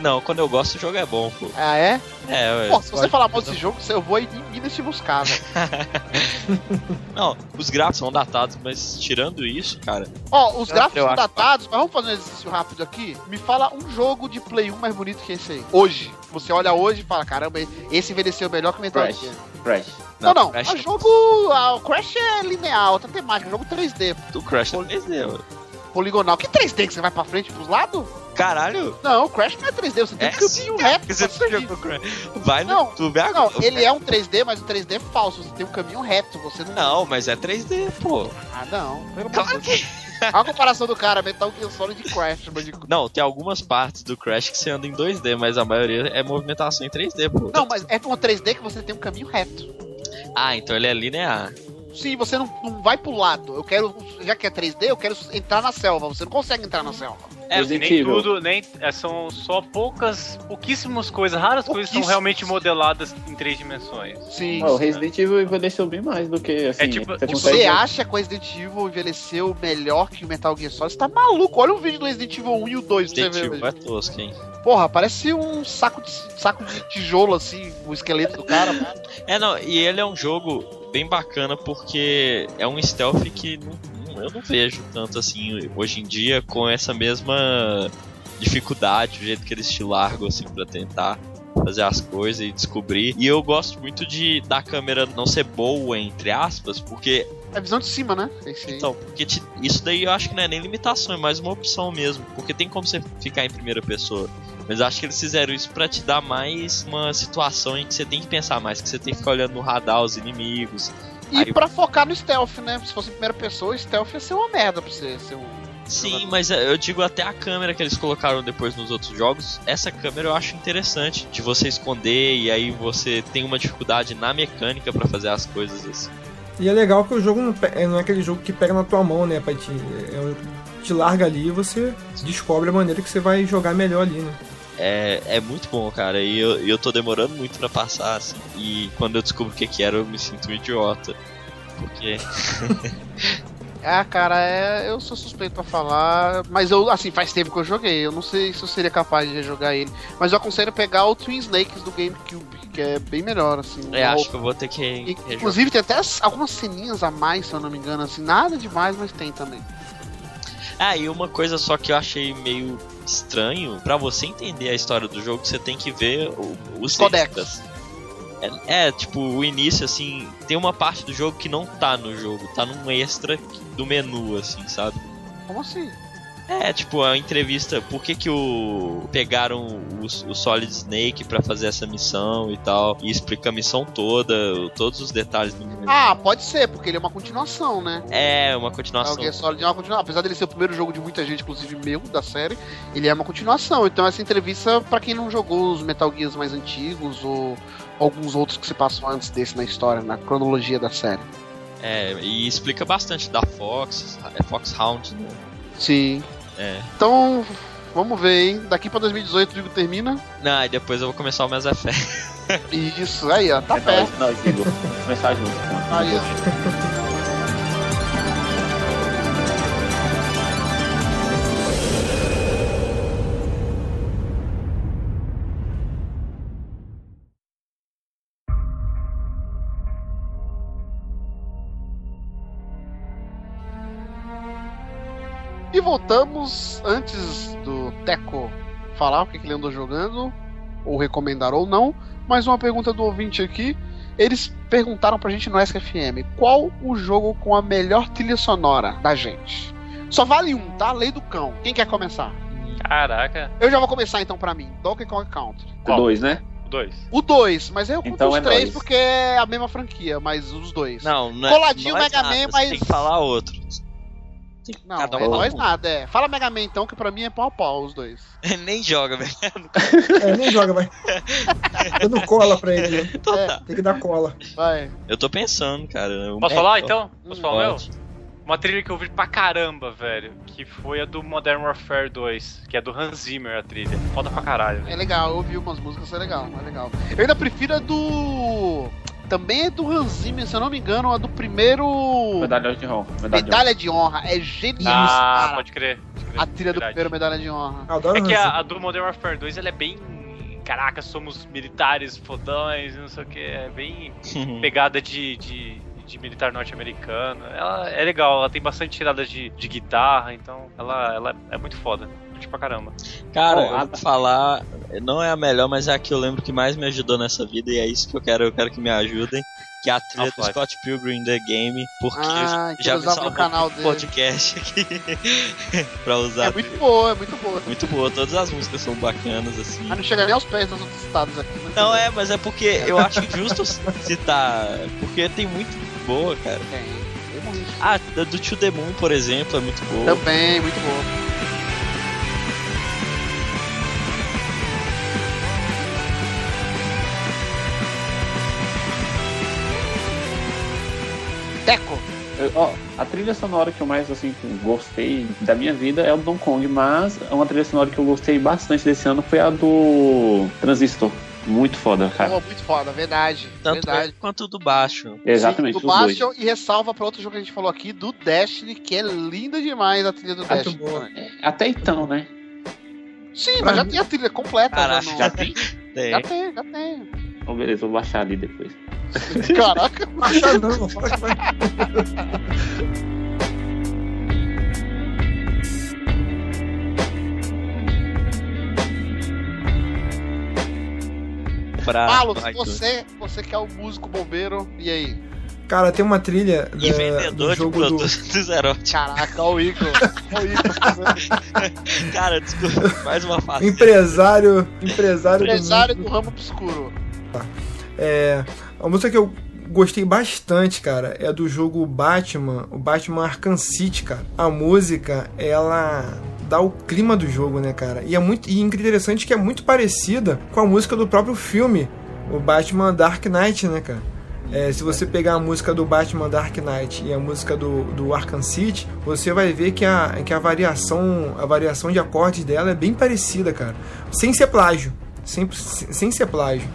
Não, quando eu gosto o jogo é bom, pô. Ah, é? É. Pô, se você falar mal desse jogo, eu vou em Minas te buscar, velho. <laughs> Não, os gráficos são datados, mas tirando isso, cara, Ó, os gráficos são datados, mas vamos fazer um exercício rápido aqui. Me fala um jogo de Play 1 mais bonito que esse aí. Hoje. Você olha hoje e fala, caramba, esse envelheceu melhor que o Metal Crash. Gear. Crash. Não, não. Crash- O jogo. ah, o Crash é linear, outra temática. Jogo 3D. do Crash é 3D, ué. Poligonal. Que 3D que você vai pra frente e pros lados? Caralho! Não, o Crash não é 3D, você tem É um caminho sim, reto. Você jogou Crash. Vai no Não, YouTube Não, agora. ele é um 3D, mas o 3D é falso. Você tem um caminho reto, você não. Não, mas é 3D, pô. Ah, não. Claro de que... Olha a comparação do cara, Metal Gear Solid de Crash, Bandicoot. Não, tem algumas partes do Crash que você anda em 2D, mas a maioria é movimentação em 3D, pô. Não, mas é um 3D que você tem um caminho reto. Ah, então ele é linear. Sim, você não, não vai pro lado. Eu quero, já que é 3D, eu quero entrar na selva. Você não consegue entrar na selva. É, Resident nem Evil. tudo, nem. é, são só poucas, pouquíssimas coisas, raras coisas Pouquíssimas. realmente modeladas em três dimensões. Sim. Ah, o Resident Evil envelheceu bem mais do que assim. É tipo- você tipo, Você consegue- acha que o Resident Evil envelheceu melhor que o Metal Gear Solid? Você tá maluco? Olha o vídeo do Resident Evil 1 e o 2 pra você. Objetivo é tosco, hein? Porra, parece um saco de, saco de tijolo, assim, o esqueleto do cara. <laughs> mano. É, não, e ele é um jogo bem bacana porque é um stealth que não- não- eu não vejo tanto assim hoje em dia com essa mesma dificuldade, o jeito que eles te largam assim pra tentar fazer as coisas e descobrir. E eu gosto muito de da câmera não ser boa entre aspas, porque É visão de cima, né? Esse então, porque te- isso daí eu acho que não é nem limitação, é mais uma opção mesmo, porque tem como você ficar em primeira pessoa. Mas eu acho que eles fizeram isso pra te dar mais uma situação em que você tem que pensar mais, que você tem que ficar olhando no radar os inimigos. E Aí- pra focar no stealth, né? Se fosse em primeira pessoa, stealth ia ser uma merda pra você ser um. Sim, mas é, eu digo até a câmera que eles colocaram depois nos outros jogos. Essa câmera eu acho interessante de você esconder e aí você tem uma dificuldade na mecânica pra fazer as coisas assim. E é legal que o jogo não, pe- não é aquele jogo que pega na tua mão, né? Pra te, é um, te larga ali e você descobre a maneira que você vai jogar melhor ali, né? É, é muito bom, cara. E eu, eu tô demorando muito pra passar, assim. E quando eu descubro o que, que era, eu me sinto um idiota. Porque. <laughs> Ah, cara, é, eu sou suspeito pra falar, mas eu, assim, faz tempo que eu joguei, eu não sei se eu seria capaz de jogar ele, mas eu aconselho pegar o Twin Snakes do GameCube, que é bem melhor, assim. É, acho que eu vou ter que. E-. Inclusive tem até as- algumas ceninhas a mais, se eu não me engano, assim, nada demais, mas tem também. Ah, e uma coisa só que eu achei meio estranho, pra você entender a história do jogo, você tem que ver o- os Codex. extras. É, é, tipo, o início, assim, tem uma parte do jogo que não tá no jogo, tá num extra do menu, assim, sabe? Como assim? É, tipo, a entrevista, por que que o pegaram o, o Solid Snake pra fazer essa missão e tal, e explica a missão toda, todos os detalhes do. Ah, pode ser, porque ele é uma continuação, né? É, uma É continuação. o Gear Solid é uma continuação. Apesar dele ser o primeiro jogo de muita gente, inclusive meu, da série, ele é uma continuação. Então essa entrevista, pra quem não jogou os Metal Gears mais antigos ou alguns outros que se passam antes desse na história, na cronologia da série. É, e explica bastante da Fox, é Foxhound, né? Sim. É. Então, vamos ver, hein? Daqui pra 2018 o jogo termina. Não, e depois eu vou começar o Mass Effect. Isso, aí, ó, tá É perto. nós, nós, Igor. Vamos começar junto. Aí, ó. Voltamos antes do Teco falar o que, que ele andou jogando, ou recomendar ou não. Mais uma pergunta do ouvinte aqui. Eles perguntaram pra gente no SFM qual o jogo com a melhor trilha sonora da gente. Só vale um, tá? Lei do cão. Quem quer começar? Caraca. Eu já vou começar então pra mim. Donkey Kong Country. O dois, né? O dois. O 2, mas eu conto Então os é três nóis. porque é a mesma franquia, mas os dois. Não, não é. Coladinho nós Mega nada, Man, mas- Tem que falar outro. Que- Não, cada um é nós um. nada, é. Fala Mega Man então, que pra mim é pau a pau os dois. <laughs> Nem joga, velho. <laughs> É, nem joga, vai. <laughs> Dando cola pra ele. né? É. tá. Tem que dar cola. Vai. Eu tô pensando, cara. eu- Posso é, falar tô- então? Posso falar o meu? Pode. Uma trilha que eu vi pra caramba, velho. Que foi a do Modern Warfare 2. Que é do Hans Zimmer, a trilha. Foda pra caralho, É legal, eu ouvi umas músicas, é legal, é legal. Eu ainda prefiro a do. Também é do Hans Zimmer, se eu não me engano, a do primeiro. Medalha de honra. Medalha de Medalha de honra. É genial, Ah, cara. pode crer. pode crer, A trilha do primeiro Medalha de honra. Adoro É que a, a do Modern Warfare 2 ela é bem. Caraca, somos militares fodões, não sei o que. É bem <laughs> pegada de, de, de militar norte-americano. Ela é legal, ela tem bastante tiradas de, de guitarra, então ela, ela é muito foda. Curti pra caramba. Cara, Oh, ah, falar, não é a melhor, mas é a que eu lembro que mais me ajudou nessa vida e é isso que eu quero, eu quero que me ajudem. Que é a trilha do. Scott Pilgrim The Game, porque Ah, já me usava salvou no canal um dele. podcast aqui <laughs> pra usar. É muito boa, é muito boa. Muito boa, todas as músicas são bacanas, assim. Mas não chega nem aos pés dos outros estados aqui. mas Não, é, mas é porque eu acho injusto <laughs> citar, porque tem muito boa, cara. Tem, tem muito. Ah, da do To The Moon, por exemplo, é muito boa. Também, muito boa. Teco. Eu- ó, a trilha sonora que eu mais assim gostei da minha vida é o Donkey Kong, mas uma trilha sonora que eu gostei bastante desse ano foi a do Transistor. Muito foda, cara. Pô, muito foda, verdade. Tanto verdade. é quanto do baixo. Exatamente, Sim, do dois. Bastion e ressalva pra outro jogo que a gente falou aqui, do Destiny, que é linda demais a trilha do Destiny. boa. também. Até então, né? Sim, mas já tem a trilha completa. Caraca. já, Já tem? Tem. já tem, já tem. Então, beleza, vou baixar ali depois. Caraca. Acha não, <laughs> iTunes. você, você que é o músico bombeiro, e aí? Cara, tem uma trilha E da- vendedor do de jogo do. produtos do Zerote. Caraca, olha o Igor. Olha o Igor. <laughs> Cara, desculpa, mais uma fase. Empresário. Empresário, Empresário do do ramo obscuro. É, a música que eu gostei bastante, cara, é do jogo Batman, o Batman Arkham City, cara. A música, ela dá o clima do jogo, né, cara? E é muito e interessante que é muito parecida com a música do próprio filme, o Batman Dark Knight, né, cara? É, se você pegar a música do Batman Dark Knight e a música do, do Arkham City, você vai ver que a, que a variação a variação de acordes dela é bem parecida, cara. Sem ser plágio. Sem, sem ser plágio.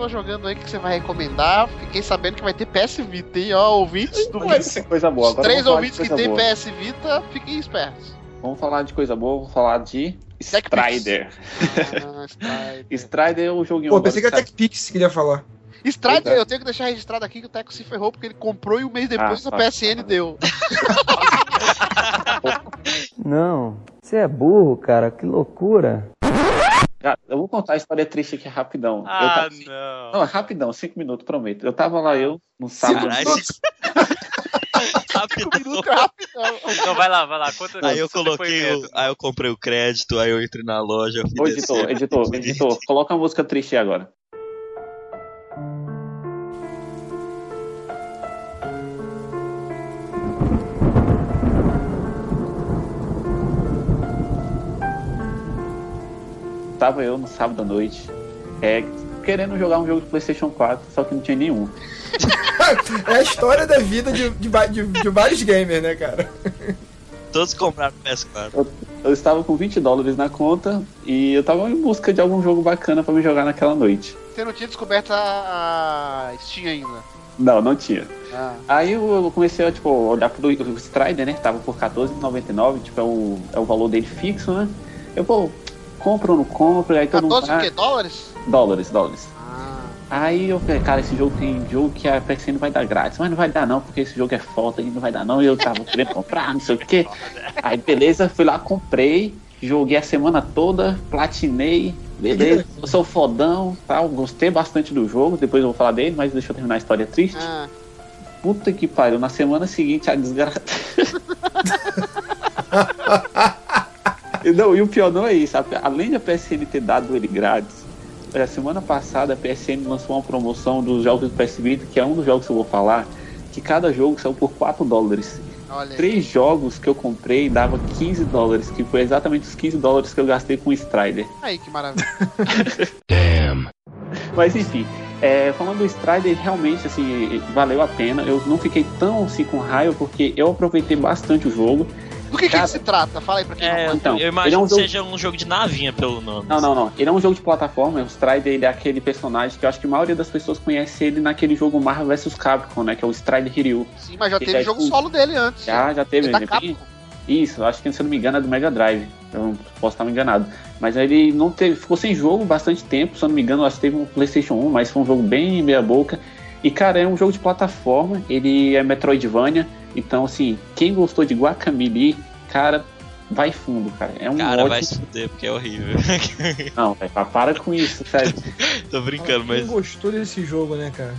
Andou jogando aí que você vai recomendar? Fiquei sabendo que vai ter PS Vita, hein? Ó, ouvintes do Vai ser coisa boa. Os Agora três ouvintes que tem boa. PS Vita, fiquem espertos. Vamos falar de coisa boa, vamos falar de Strider. Ah, Strider. <laughs> Strider é o joguinho Pô, pensei que era TechPix que queria falar. Strider, é. eu tenho que deixar registrado aqui que o Teco se ferrou porque ele comprou e um mês depois Ah, a tá. PSN deu. <laughs> Não, você é burro, cara, que loucura. Eu vou contar a história triste aqui rapidão. Ah, tava... não. Não, é rapidão, cinco minutos, prometo. Eu tava lá, eu, no sábado. Caralho, <laughs> Cinco minutos rapidão. Não, vai lá, vai lá. Conta Aí eu coloquei, o, aí eu comprei o crédito, aí eu entrei na loja. Ô, editor, editor, <laughs> editor, coloca uma música triste aí agora. Tava eu no sábado à noite, é, querendo jogar um jogo de PlayStation 4, só que não tinha nenhum. <laughs> É a história da vida de, de, de- de vários gamers, né, cara? Todos compraram PS4. Eu, eu estava com 20 dólares na conta e eu tava em busca de algum jogo bacana pra me jogar naquela noite. Você não tinha descoberto a Steam ainda. Não, não tinha. Ah. Aí eu comecei a tipo, olhar pro o Strider, né? Tava por R$14,99, tipo, é o, é o valor dele fixo, né? Eu, pô, compro ou não compro? Aí todo mundo. 14 o quê? Dólares? Dólares, dólares. Ah. Aí eu falei, cara, esse jogo tem jogo que a PSN vai dar grátis, mas não vai dar não, porque esse jogo é foda e não vai dar não. E eu tava querendo comprar, não sei o quê. Aí beleza, fui lá, comprei, joguei a semana toda, platinei, beleza, <laughs> eu sou fodão, tal, gostei bastante do jogo, depois eu vou falar dele, mas deixa eu terminar a história triste. Ah. Puta que pariu, na semana seguinte a desgraça. <laughs> <laughs> não, e o pior não é isso? Além da PSN ter dado ele grátis, a semana passada a PSN lançou uma promoção dos jogos do PS Vita, que é um dos jogos que eu vou falar, que cada jogo saiu por 4 dólares. Olha aí. Três jogos que eu comprei dava 15 dólares, que foi exatamente os 15 dólares que eu gastei com o Strider. Aí, que maravilha. <laughs> Mas enfim, é, falando do Strider, realmente assim, valeu a pena. Eu não fiquei tão assim com raiva porque eu aproveitei bastante o jogo. Do que, que, Cara, que se trata? Fala aí pra quem É, não. Então, eu ele é imagino um que jogo- seja um jogo de navinha pelo nome. Não, não, não. Ele é um jogo de plataforma. O Strider ele é aquele personagem que eu acho que a maioria das pessoas conhece ele naquele jogo Marvel vs Capcom, né? Que é o Strider Hiryu. Sim, mas já Ele teve é jogo tipo- solo dele antes. Já, já teve. É ele é bem- Capcom. Isso, acho que se eu não me engano é do Mega Drive. Eu não posso estar me enganado. Mas ele não teve, ficou sem jogo bastante tempo, se eu não me engano, eu acho que teve um PlayStation 1, mas foi um jogo bem meia boca. E cara, é um jogo de plataforma, ele é Metroidvania, então assim, quem gostou de Guacamole, cara, vai fundo, cara. É um Cara, vai ótimo. se fuder, porque é horrível. <laughs> Não, velho, pa- para com isso, sério. <laughs> Tô brincando, Quem mas. gostou desse jogo, né, cara?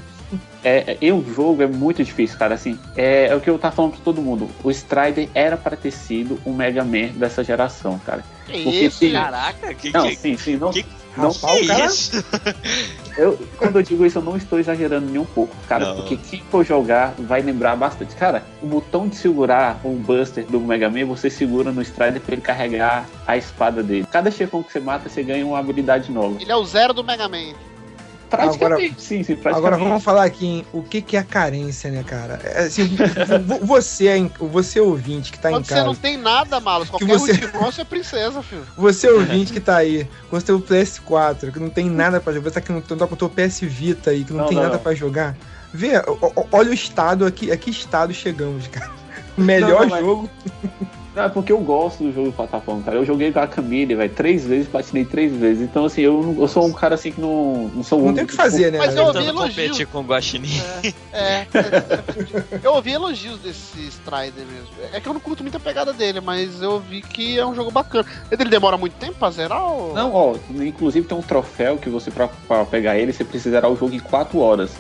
É, é, o jogo é muito difícil, cara. Assim, é, é o que eu tava falando pra todo mundo. O Strider era pra ter sido o Mega Man dessa geração, cara. Que Porque isso, sim. Caraca, que, Não, que, sim, sim. Não, que- não, que é cara- isso? <laughs> eu, quando eu digo isso, eu não estou exagerando nem um pouco, cara. Não. Porque quem for jogar vai lembrar bastante. Cara, o botão de segurar o Buster do Mega Man, você segura no Strider pra ele carregar a espada dele. Cada chefão que você mata, você ganha uma habilidade nova. Ele é o zero do Mega Man. Praticamente, sim, sim, praticamente. Agora vamos falar aqui em o que, que é a carência, né, cara? É, Assim, <laughs> vo- você, é em- você ouvinte que tá em Quando você casa, não tem nada, Malos, qualquer você- você... você é princesa, filho. você ouvinte que tá aí, com o seu PS4, que não tem nada pra jogar, você tá que não tá com o teu PS Vita aí, que não, Não, tem não, nada não. pra jogar, vê, olha o estado aqui, a que estado chegamos, cara. O <laughs> melhor Não, não, mas- jogo. Não, é porque eu gosto do jogo de plataforma, cara. Eu joguei com a Camille, velho, três vezes, platinei três vezes. Então, assim, eu, não- eu sou um cara assim que não. Não sou Não um- tem o que fazer, né? Mas eu ouvi elogios. competir com o Guaxinim. É, eu ouvi elogios desse Strider mesmo. É que eu não curto muita pegada dele, mas eu vi que é um jogo bacana. Ele demora muito tempo pra zerar? Ou... Não, ó, inclusive tem um troféu que você, pra, pra pegar ele, você precisa zerar o jogo em 4 horas.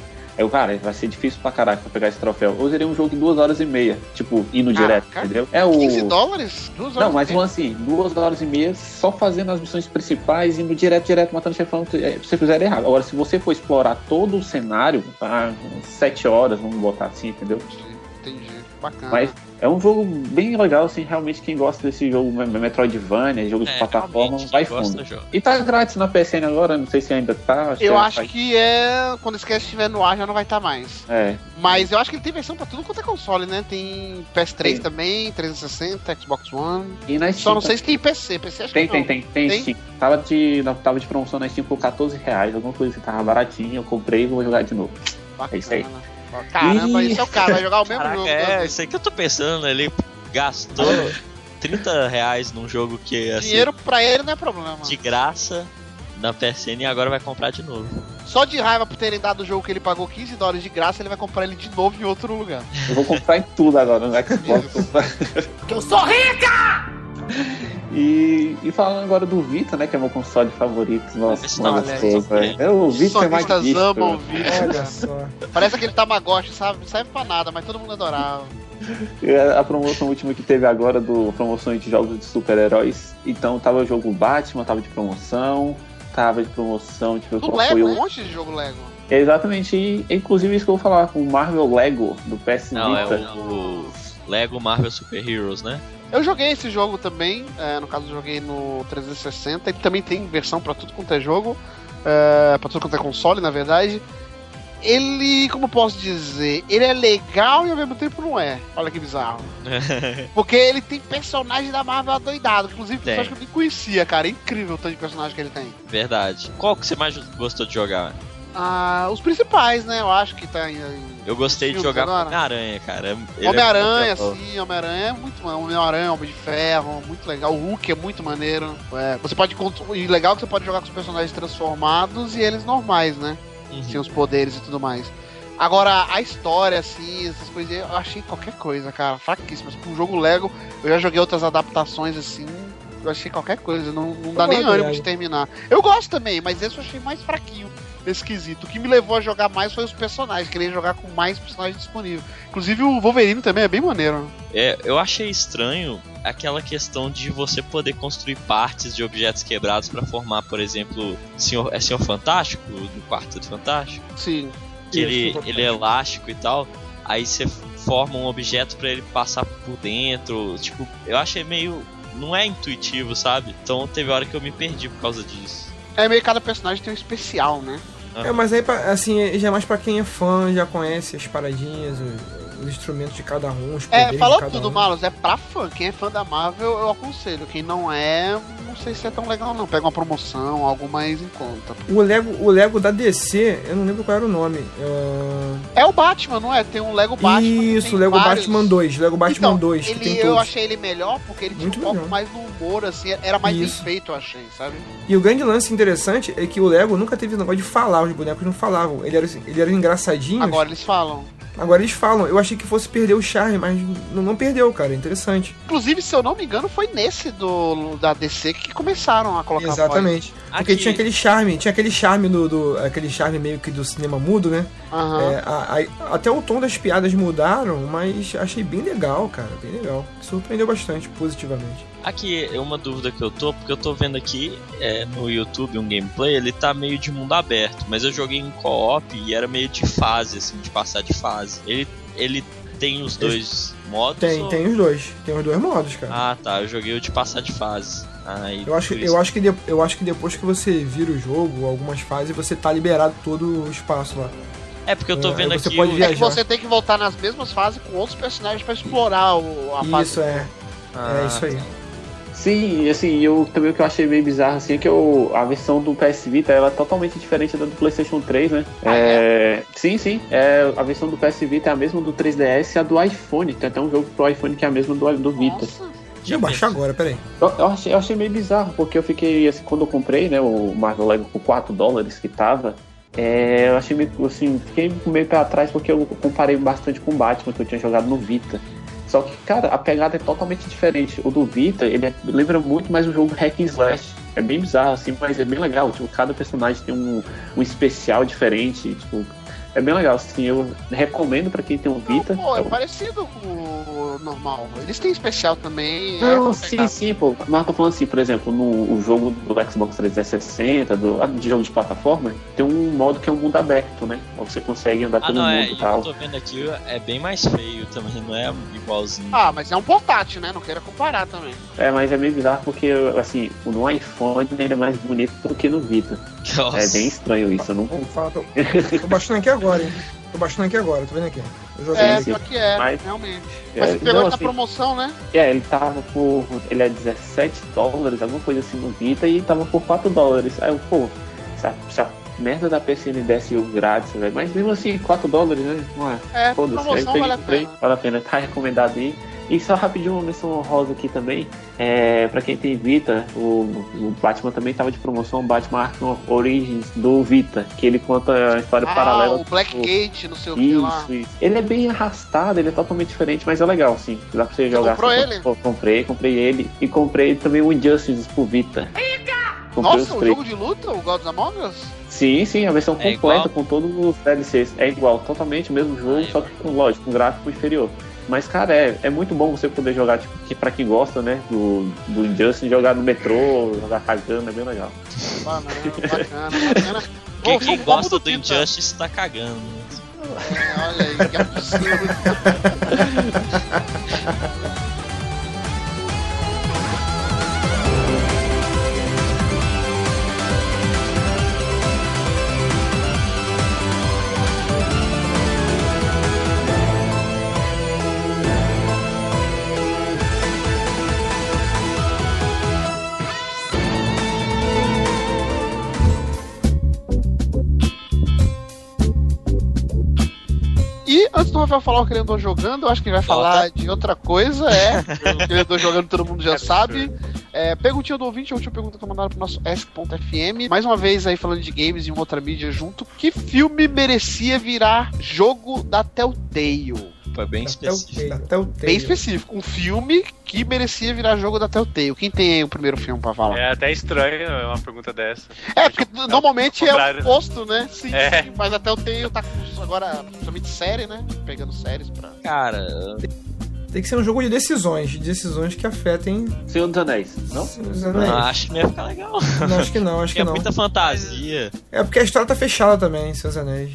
Eu, cara, vai ser difícil pra caraca pra pegar esse troféu. Eu zerei um jogo em 2 horas e meia, tipo, indo direto, entendeu? É o. 15 dólares? Duas horas Não, mas assim, duas horas e meia só fazendo as missões principais, indo direto, direto, matando chefão, é, você fizer errado. Agora, se você for explorar todo o cenário, tá? Sete horas, vamos botar assim, entendeu? Entendi. Bacana. Mas é um jogo bem legal, assim, realmente quem gosta desse jogo Me- Metroidvania, jogo de É, plataforma, vai fundo. E tá grátis na PSN agora, não sei se ainda tá. eu é- acho que é. Quando esse cast estiver no ar já não vai estar mais. É, Mas eu acho que ele tem versão pra tudo quanto é console, né? Tem PS3 Sim. também, 360, Xbox One. e na Só Steam. não sei se tem PC. PC acho Tem, que tem, não. tem, tem, Tem? Steam. Tava de, tava de promoção na Steam por 14 reais, alguma coisa que tava baratinho, eu comprei e vou jogar de novo. Bacana. É isso aí. Caramba, Ih. esse é o cara, vai jogar o mesmo Caraca, jogo. é, né? isso aí que eu tô pensando. Ele gastou <laughs> 30 reais num jogo que assim, Dinheiro pra ele não é problema. de graça na PSN e agora vai comprar de novo. Só de raiva por terem dado o jogo que ele pagou 15 dólares de graça, ele vai comprar ele de novo em outro lugar. Eu vou comprar em tudo agora no Xbox. Que eu sou rica! <laughs> e, e falando agora do Vita, né, que é meu console favorito. Nossa, Esse mano, velho. É, O Vita é magnífico. amam o Vita. Olha só. Parece aquele Tamagotchi, sabe? Não serve pra nada, mas todo mundo adorava. É A promoção última que teve agora do promoções de jogos de super-heróis. Então tava o jogo Batman, tava de promoção. Tava de promoção, tipo, Do qual Lego, foi um o. monte de jogo Lego. Exatamente, e inclusive isso que eu vou falar, o Marvel Lego do PS Não, é Vita. o, o Lego Marvel Super Heroes, né? Eu joguei esse jogo também, é, no caso eu joguei no 360, ele também tem versão pra tudo quanto é jogo, é, pra tudo quanto é console, na verdade. Ele, como posso dizer, ele é legal e ao mesmo tempo não é. Olha que bizarro. <laughs> Porque ele tem personagem da Marvel adoidado, inclusive Tem. personagem que eu nem conhecia, cara. É incrível o tanto de personagem que ele tem. Verdade. Qual que você mais gostou de jogar? Ah, os principais, né? Eu acho que tá em. Eu gostei de jogar? Homem-Aranha, cara. É Homem-Aranha, legal. sim, Homem-Aranha é muito maneiro. Homem-Aranha, Homem de Ferro, muito legal. O Hulk é muito maneiro. É, você pode. E legal que você pode jogar com os personagens transformados e eles normais, né? Uhum. Sem os poderes e tudo mais. Agora, a história, assim, essas coisas, eu achei qualquer coisa, cara, fraquíssimas. Com o jogo Lego, eu já joguei outras adaptações, assim, eu achei qualquer coisa, não, não dá nem ânimo de terminar. Eu gosto também, mas esse eu achei mais fraquinho, esquisito. O que me levou a jogar mais foi os personagens, querer jogar com mais personagens disponíveis. Inclusive o Wolverine também é bem maneiro. É, eu achei estranho aquela questão de você poder construir partes de objetos quebrados pra formar, por exemplo, senhor, é Senhor Fantástico, do Quarteto Fantástico, Sim. que ele, ele é elástico e tal. Aí você forma um objeto pra ele passar por dentro. Tipo, eu achei meio. Não é intuitivo, sabe? Então teve hora que eu me perdi por causa disso. É meio que cada personagem tem um especial, né? É, mas aí, assim, já é mais pra quem é fã, já conhece as paradinhas, os, os instrumentos de cada um, os É, poderes falou de cada tudo, um. Malus. É pra fã. Quem é fã da Marvel, eu aconselho. Quem não é, não sei se é tão legal, não. Pega uma promoção, algo mais em conta. O Lego, o Lego da DC, eu não lembro qual era o nome. É... É o Batman, não é? Tem um Lego Batman. que Isso, Lego vários- Batman 2. Lego Batman então, 2, que ele, tem eu todos. achei ele melhor porque ele tinha Muito um melhor. mais no humor, assim. Era mais Isso. bem feito, eu achei, sabe? E o grande lance interessante é que o Lego nunca teve negócio de falar, os bonecos não falavam. Ele era, ele era engraçadinho. Agora eles falam. Agora eles falam. Eu achei que fosse perder o charme, mas não, não perdeu, cara. Interessante. Inclusive, se eu não me engano, foi nesse do da DC que começaram a colocar Exatamente. Porque Aqui- tinha aquele charme, tinha aquele charme do, do- aquele charme meio que do cinema mudo, né? Aham. É, a- a- até o tom das piadas mudaram, mas achei bem legal, cara, bem legal. Surpreendeu bastante, positivamente. Aqui é uma dúvida que eu tô, porque eu tô vendo aqui é, no YouTube um gameplay, ele tá meio de mundo aberto, mas eu joguei em co-op e era meio de fase, assim, de passar de fase. Ele, ele tem os dois modos? Tem, ou- tem os dois. Tem os dois modos, cara. Ah, tá, eu joguei o de passar de fase. Aí, Eu acho, eu, isso- acho que de- eu acho que depois que você vira o jogo, algumas fases, você tá liberado todo o espaço lá. É porque eu tô É, vendo você aqui. pode o- É viajar. que você tem que voltar nas mesmas fases com outros personagens pra explorar o, a fase. Isso é. Ah, É isso aí. Sim, e assim, eu também o que eu achei meio bizarro assim é que eu, a versão do PS Vita ela é totalmente diferente da do PlayStation 3, né? Ah, é... Sim, sim. É, a versão do PS Vita é a mesma do 3DS e a do iPhone. Tem até um jogo pro iPhone que é a mesma do, do Vita. Nossa. Deixa eu baixar agora, peraí. Eu, eu, achei, eu achei meio bizarro, porque eu fiquei, assim, quando eu comprei, né, o Marvel Lego por 4 dólares que tava, é, eu achei meio, assim, fiquei meio pra trás porque eu comparei bastante com o Batman que eu tinha jogado no Vita. Só que, cara, a pegada é totalmente diferente. O do Vita, ele é, lembra muito mais um jogo hack and slash. É bem bizarro, assim, mas é bem legal. Tipo, cada personagem tem um, um especial diferente. Tipo, é bem legal, assim, eu recomendo pra quem tem um Vita. Não, pô, é parecido com o normal. Eles têm especial também. Não, é sim, sim, pô. Mas eu tô falando assim, por exemplo, no o jogo do Xbox 360, do, ah, de jogo de plataforma, tem um modo que é um mundo aberto, né? Você consegue andar Ah, pelo não, é. mundo E e tal. eu tô vendo aqui, é bem mais feio também, não é igualzinho. Ah, mas é um portátil, né? Não queira comparar também. É, mas é meio bizarro porque, assim, no iPhone ele é mais bonito do que no Vita. Nossa. É bem estranho isso, eu não Vou falar, tô, tô baixando aqui agora, hein? Tô baixando aqui agora, tô vendo aqui. Eu joguei É, aqui. pior que é, Mas- realmente. É, Mas você pegou não, ele na assim- promoção, né? É, ele tava por. Ele é 17 dólares, alguma coisa assim no Vita, e tava por 4 dólares. Aí eu, pô, se a, se a merda da PCN o grátis, velho. Mas mesmo assim, 4 dólares, né? Não é? É, promoção vale a pena. Vale a pena, tá recomendado aí. E só rapidinho uma menção honrosa aqui também. É, pra quem tem Vita, o, o Batman também tava de promoção, o Batman Arkham Origins do Vita, que ele conta a história Ah, paralela. o Blackgate, não sei o que Isso, lá. isso. Ele é bem arrastado, ele é totalmente diferente, mas é legal, sim. Dá pra você jogar. comprou assim, ele? pô, comprei, comprei ele. E comprei também o Injustice pro Vita. Comprei Nossa, três. jogo de luta, o Gods Among Us? Sim, sim, a versão É completa igual? com todos os DLCs. É igual, totalmente o mesmo jogo, Ah, é só que com, lógico, com gráfico inferior. Mas, cara, é, é muito bom você poder jogar, tipo, que, pra quem gosta, né, do, do Injustice, jogar no metrô, jogar cagando, é bem legal. Ah, não, <laughs> bacana, bacana. Quem, quem gosta do. Injustice tá cagando. É, olha aí, que absurdo. <laughs> E antes do Rafael falar o que ele andou jogando, eu acho que ele vai falar de outra coisa, é. <laughs> o que ele andou jogando todo mundo já sabe. É, perguntinha do ouvinte, a última pergunta que mandaram pro nosso Ask.fm. Mais uma vez aí falando de games e uma outra mídia junto. Que filme merecia virar jogo da Telltale? Foi bem específico. Até o. Bem específico. Um filme que merecia virar jogo da Telltale. Quem tem o primeiro filme pra falar? É até estranho uma pergunta dessa. É, porque normalmente é o né? oposto, né? Sim, É. sim, mas até o Telltale tá agora, principalmente série, né? Pegando séries pra. Cara, Tem que ser um jogo de decisões, de decisões que afetem Senhor dos Anéis, não? os não, anéis. acho que não ia ficar legal. Não, acho que não, acho <laughs> que é não. muita fantasia. É porque a história tá fechada também, seus anéis.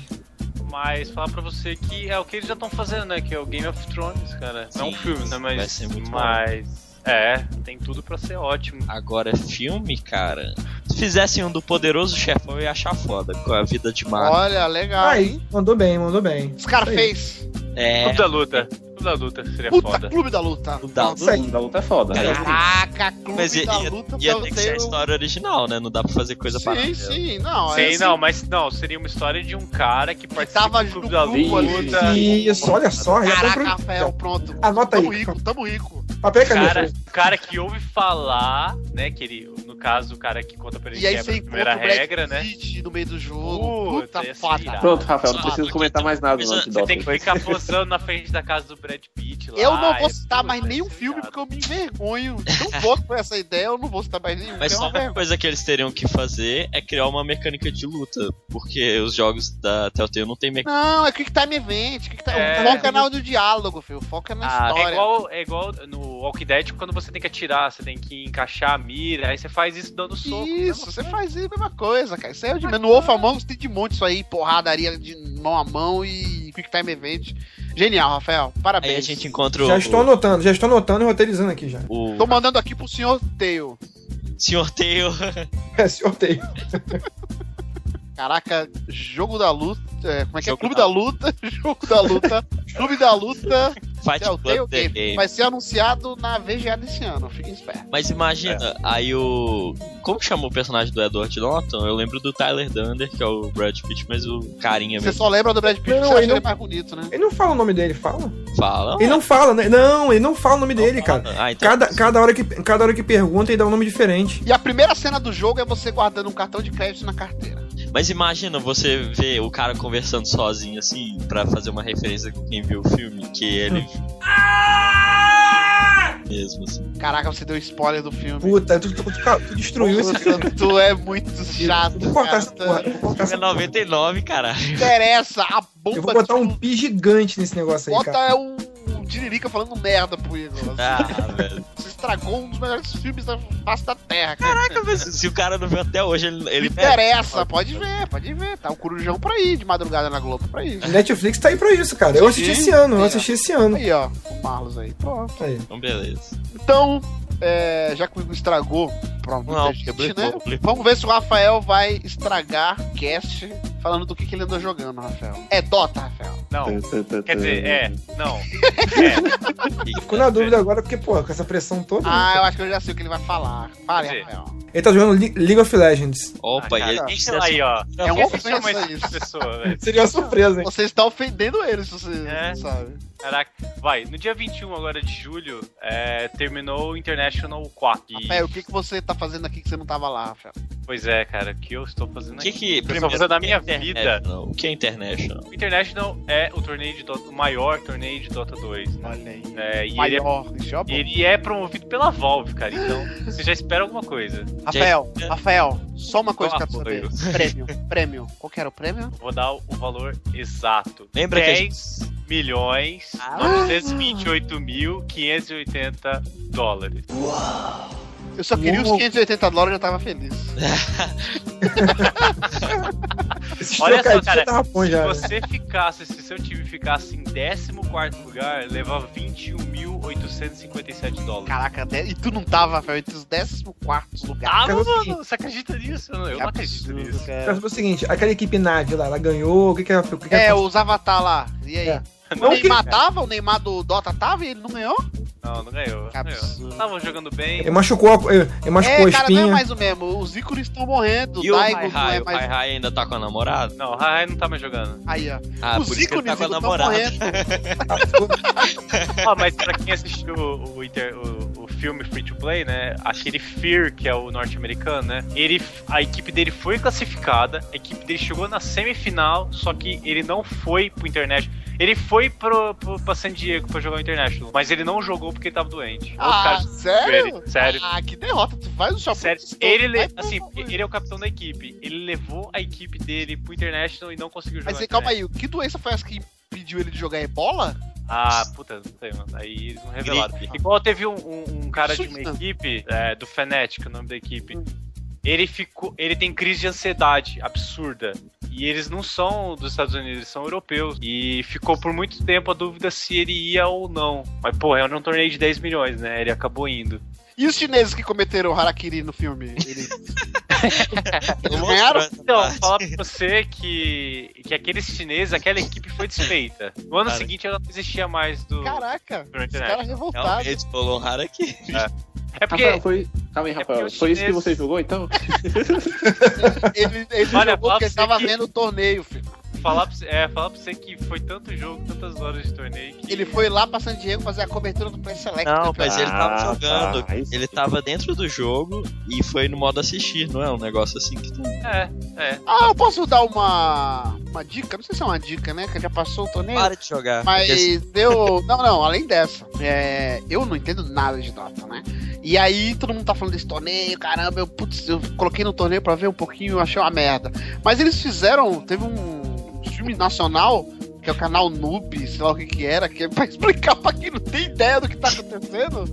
Mas falar pra você que é o que eles já estão fazendo, né? Que é o Game of Thrones, cara. não é um Sim, filme, né? Mas. vai ser muito bom. mas. É, tem tudo pra ser ótimo. Agora, filme, cara. Se fizessem um do Poderoso Chefão, eu ia achar foda. Com a vida de Marco. Olha, legal, Aí, hein? mandou bem, mandou bem. Scarface. É. Clube da luta. Clube da luta seria Puta, foda. Clube da Luta. O da O da luta é foda. Cara, Caraca, Clube Mas ia, da ia- Luta ia ter que ser a Telltale. história original, né? Não dá pra fazer coisa Sim, paralela. sim, não. Sim, é assim, não, mas não, seria uma história de um cara que participa tava do Clube da luta. Isso, olha só, Caraca. Rafael, pronto. Anota tamo aí. rico, tamo rico. Papel e caneta. Cara, o cara que ouve falar, né? Que ele, no caso, o cara que conta pra ele E aí quebra você a primeira regra, né? No meio do jogo. Puta, ser foda. Pronto, Rafael, não preciso comentar mais nada no você tem que ficar posando na frente da casa do Brad Pitt lá. Eu não vou é citar mais vai nenhum filme porque eu me envergonho. Não vou com essa ideia, eu não vou citar mais nenhum. Mas é só uma coisa que eles teriam que fazer é criar uma mecânica de luta. Porque os jogos da Telltale não tem mecânica. Não, é Quick Time Event. Quick Time... É. O foco é na do diálogo, filho. O foco é na Ah, história. é igual, é igual no Walking Dead quando você tem que atirar, você tem que encaixar a mira, aí você faz isso dando soco. Isso, você faz isso, a mesma coisa, cara. Isso é o de... No Wolf Among Us tem de monte isso aí, porradaria de mão a mão e Quick Time Event. Genial, Rafael. Parabéns. Aí a gente encontra o, Já estou anotando, já estou anotando e roteirizando aqui já. o, Tô mandando aqui pro senhor Tail. Senhor Tail. <laughs> É, sorteio. <laughs> Caraca, jogo da luta. é, como é que Jogo é? Clube da- luta. <laughs> Jogo da luta. Clube da luta. Fight Telltale Club The Game. Vai ser anunciado na VGA desse ano, fiquem espertos. Mas imagina, aí o. Como chamou o personagem do Edward Norton? Eu lembro do Tyler Dunder, que é o Brad Pitt, mas o carinha Você mesmo. só lembra do Brad Pitt Não, porque você acha ele ele não- mais bonito, né? Ele não fala o nome dele, fala? Fala. Ele não fala, né? Não, ele não fala o nome dele, cara. Ah, então. Cada, cada, hora que, cada hora que pergunta, ele dá um nome diferente. E a primeira cena do jogo é você guardando um cartão de crédito na carteira. Mas imagina você ver o cara conversando sozinho, assim, pra fazer uma referência com quem viu o filme, que ele. Mesmo, assim. Caraca, você deu spoiler do filme. Puta, tu, tu, tu, tu destruiu esse filme. Tu é muito chato. Vou cortar essa porra. Vou cortar É essa porra. 99, caralho. Interessa, a bomba Eu vou botar um pi gigante nesse negócio aí, Bota cara. é um Tiririca falando merda pro Igor. <laughs> Ah, velho. Você estragou um dos melhores filmes da face da Terra, cara. Caraca, mas se o cara não viu até hoje, ele. ele Interessa, pode ver, pode ver. Tá o Corujão pra ir de madrugada na Globo pra ir. Netflix tá aí pra isso, cara. Eu assisti Sim. esse ano, eu assisti esse ano. Aí, ó, o Marlos aí. Pronto. Aí. Então, beleza. Então, é, já que o Igor estragou pra muita Não, gente, né? Vamos ver se o Rafael vai estragar o cast falando do que, que ele andou jogando, Rafael. É Dota, Rafael. Não. Quer dizer, é. Não. <laughs> Fico na dúvida agora, porque, pô, com essa pressão toda. Ah, né, eu acho que eu já sei o que ele vai falar. Fale, Rafael. Ele tá jogando Le- League of Legends. Opa, Ah, e que Aí, ó. É uma que ofensa essa isso. pessoa, velho? <laughs> Seria uma surpresa, hein? Você está ofendendo ele, se você É. não sabe. Caraca. Vai, no dia 21 agora de julho, é, terminou o International 4. E- Rafael, o que, que você tá fazendo aqui que você não tava lá, Rafael? Pois é, cara, o que eu estou fazendo O que aqui? que. Eu estou fazendo na minha vida. International? O que é International? O International é o torneio de Dota, o maior torneio de Dota 2. né? Olha aí. É, e ele é, Maior. Isso é bom. ele é promovido pela Valve, cara. Então, <laughs> você já espera alguma coisa. Rafael, Rafael, só uma coisa Só que eu quero saber. Prêmio, prêmio. Qual que era o prêmio? Eu Vou dar o valor exato. Lembra que a 10 milhões Ah. 928 mil 580 dólares. Eu só queria os Uou. 580 dólares e já tava feliz. Olha só, trocadilhos cara, bom Se já. né? você ficasse, se seu time ficasse em 14 lugar, levava 21.857 dólares. Caraca, e tu não tava, Rafael, entre os 14 lugares. Ah, mano, você acredita nisso? Eu não, eu Que não acredito absurdo, nisso. cara. Saber o seguinte, aquela equipe Nave lá, ela ganhou, o que que ela... O que que É, ela... os avatar lá. E aí? É. O Não Neymar tava? O Neymar do Dota tava e ele não ganhou? Não, não ganhou. Que. Estavam jogando bem. Ele machucou, a- ele, ele machucou É, a cara, não é mais o mesmo. Os ícones estão morrendo. E o Daigo Hai não Hai? é O mais. Hai Hai ainda tá com a namorada? Não, o Rai não tá mais jogando. Aí, ó. Ah, Os que ele tá ícones com a namorada. morrendo. <laughs> Ah, mas pra quem assistiu o, o, inter- o- o filme Free to Play, né? Aquele Fear, que é o norte-americano, né? Ele, a equipe dele foi classificada, a equipe dele chegou na semifinal, só que ele não foi pro International. Ele foi pro, pro, pra San Diego pra jogar o International, mas ele não jogou porque ele tava doente. Ah, sério? Ele, sério. Ah, que derrota. Tu faz o shopping. Sério, ele, le- assim, ele é o capitão da equipe. Ele levou a equipe dele pro International e não conseguiu jogar. Mas calma aí, que doença foi essa que impediu ele de jogar ebola? Ah, puta, não sei, mano. Aí eles não revelaram. Gripe. Igual teve um, um- um cara de uma equipe, é, do Fnatic, o nome da equipe. Ele ficou. Ele tem crise de ansiedade absurda. E eles não são dos Estados Unidos, eles são europeus. E ficou por muito tempo a dúvida se ele ia ou não. Mas, porra, era um torneio de 10 milhões, né? Ele acabou indo. E os chineses que cometeram harakiri no filme? Eles, <laughs> Eles ganharam? Então, falar pra você que, que aqueles chineses, aquela equipe foi desfeita. No ano Cara. seguinte ela não existia mais do. Caraca, do os caras revoltados. Realmente, falou raro aqui. É porque. Rafael, foi. Calma aí, É Rafael. os Foi isso que você jogou então? <laughs> Ele, ele Olha, jogou porque ele tava que- vendo o torneio, filho. Falar pra, você- é, falar pra você que foi tanto jogo, tantas horas de torneio que. Ele foi lá pra San Diego fazer a cobertura do Play Select. Não, cara. mas ele tava Ah, jogando. tá, isso. Ele tava dentro do jogo e foi no modo assistir, não é um negócio assim que tem. É, é. Ah, eu posso dar uma, uma dica? Não sei se é uma dica, né? Que já passou o torneio. Para de jogar. Mas Porque eu. Não, não, além dessa. é, eu não entendo nada de Dota, né? E aí todo mundo tá falando desse torneio, caramba, eu, putz, eu coloquei no torneio pra ver um pouquinho e eu achei uma merda. Mas eles fizeram. Teve um filme nacional. Que é o canal Noob, sei lá o que que era, que é pra <laughs> explicar pra quem não tem ideia do que tá acontecendo,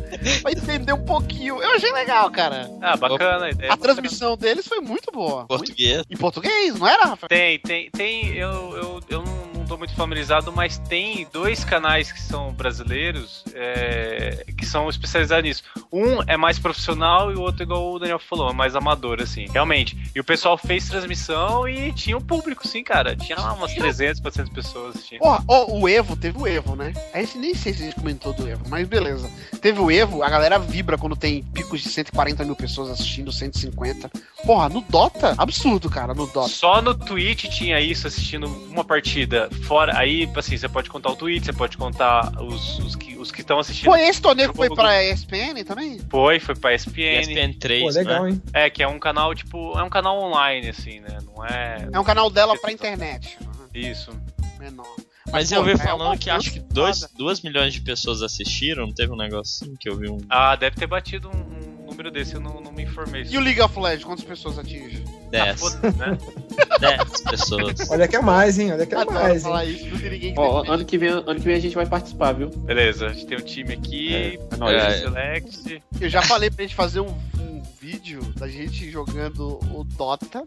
pra entender um pouquinho. Eu achei legal, cara. Ah, bacana a ideia. A transmissão deles foi muito boa. Muito- Português. Em português, não era, Rafa? Tem, tem, tem. Eu, eu, eu não, muito familiarizado, mas tem dois canais que são brasileiros é, que são especializados nisso. Um é mais profissional e o outro, igual o Daniel falou, é mais amador, assim, realmente. E o pessoal fez transmissão e tinha um público, sim, cara. Tinha lá umas 300, 400 pessoas assistindo. Porra, ó, o Evo, teve o Evo, né? A gente nem sei se a gente comentou do Evo, mas beleza. Teve o Evo, a galera vibra quando tem picos de 140 mil pessoas assistindo, 150. Porra, no Dota, absurdo, cara, no Dota. Só no Twitch tinha isso, assistindo uma partida. Fora, aí, assim, você pode contar o Twitch, você pode contar os, os que os estão assistindo. Foi esse torneio que foi pra ESPN também? Foi, foi pra ESPN. ESPN 3, Pô, legal, né? hein? É, que é um canal, tipo, é um canal online, assim, né? Não é. É um canal dela pra internet. Isso. Menor. Mas pô, eu ouvi é falando uma que acho que força 2 milhões de pessoas assistiram, não teve um negócio assim que eu vi um Ah, deve ter batido um, um número desse, eu não, não me informei. E o League of Legends, quantas pessoas atinge? 10. Foda-se, né? <laughs> 10 pessoas. Olha que é mais, hein? Olha que é Adoro mais, hein? falar isso, não tem ninguém que Ó, ano que, vem, ano que vem a gente vai participar, viu? Beleza, a gente tem um time aqui, É, nóis. Player É. Select. Eu já falei pra gente fazer um, um vídeo da gente jogando o Dota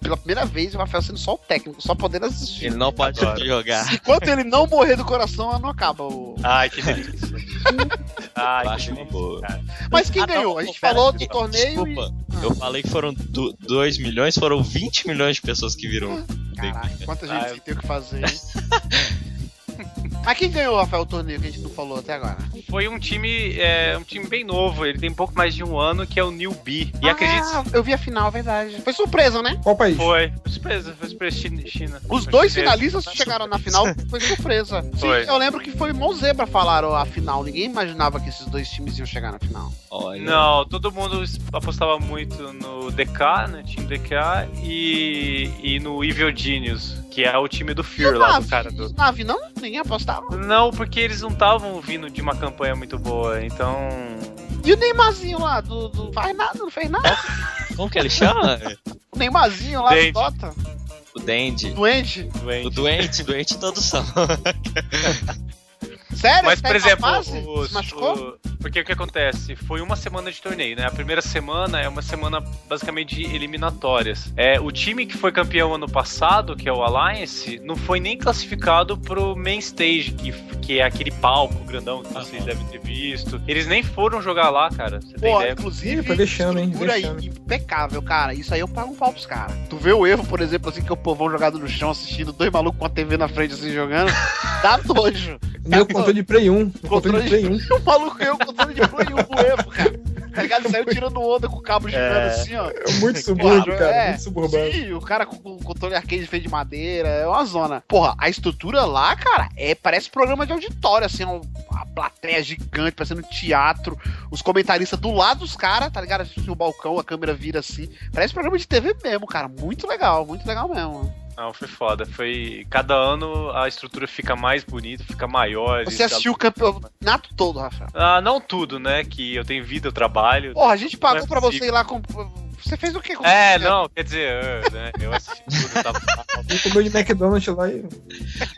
pela primeira vez e o Rafael sendo só o técnico, só podendo assistir. Ele não pode Adoro. jogar. Enquanto ele não morrer do coração, não acaba o. Ai, que delícia. Ai, Eu que acho uma delícia, boa. cara. Mas quem Ah, não, ganhou? A pô, gente pera, falou do torneio Desculpa, eu falei que foram 2 milhões, foram 20 milhões de pessoas que viram. e. Caraca, quanta Ah, gente que tem o que fazer, hein? <laughs> Mas quem ganhou, Rafael, o torneio que a gente não falou até agora? Foi um time, é, um time bem novo, ele tem pouco mais de um ano, que é o New B. E Ah, eu vi a final, é verdade. Foi surpresa, né? Qual país? foi. Foi surpresa, foi surpresa China. China. Os Foi dois chinês. finalistas que chegaram na final <laughs> foi surpresa. Sim, Foi. eu lembro que foi mão zebra falaram a final. Ninguém imaginava que esses dois times iam chegar na final. Olha. Não, todo mundo apostava muito no DK, né? Time DK e, e no Evil Genius, que é o time do Fear E o lá, do cara do. Navi não? Ninguém apostava. Não, porque eles não estavam vindo de uma campanha muito boa, então. E o Neymarzinho lá, do, do. Faz nada, não fez nada. <laughs> Como que ele chama? O Neymarzinho lá Dente. do Dota. o Dandy. Doente. Doente. O doente, doente todos são. Sério? Mas, por tá em exemplo, os- Se machucou? o- porque o que acontece? Foi uma semana de torneio, né? A primeira semana é uma semana basicamente de eliminatórias. É, o time que foi campeão ano passado, que é o Alliance, não foi nem classificado pro main stage, que, que é aquele palco grandão que vocês devem ter visto. Eles nem foram jogar lá, cara. Você tem Pô, ideia? inclusive, foi vexame, hein? estrutura Vexame. impecável, cara. Isso aí eu pago um pau pros caras. Tu vê o erro, por exemplo, assim, que o povão jogado no chão assistindo dois malucos com a TV na frente assim jogando. <laughs> Dá nojo. Meu controle de Play 1. Meu controle de Play 1. <laughs> O maluco ganhou o controle de Play 1 do Evo, cara. Tá ligado? Saiu tirando onda com o cabo girando assim, ó. É muito subúrbio, cara. é. Muito suburbano. Sim, o cara com o controle arcade feito de madeira, é uma zona. Porra, a estrutura lá, cara, é parece programa de auditório, assim, ó, a plateia gigante, parecendo teatro, os comentaristas do lado dos caras, tá ligado? Assim, o balcão, a câmera vira assim. Parece programa de TV mesmo, cara. Muito legal, muito legal mesmo. Não, foi foda. Foi. Cada ano a estrutura fica mais bonita, fica maior. Você assistiu o campeonato todo, Rafael. Ah, não tudo, né? Que eu tenho vida, eu trabalho. Porra, a gente pagou é pra você ir lá com. Você fez o quê com É, você? não, quer dizer, eu, né, eu assisti tudo, tava Ele comeu de McDonald's lá e.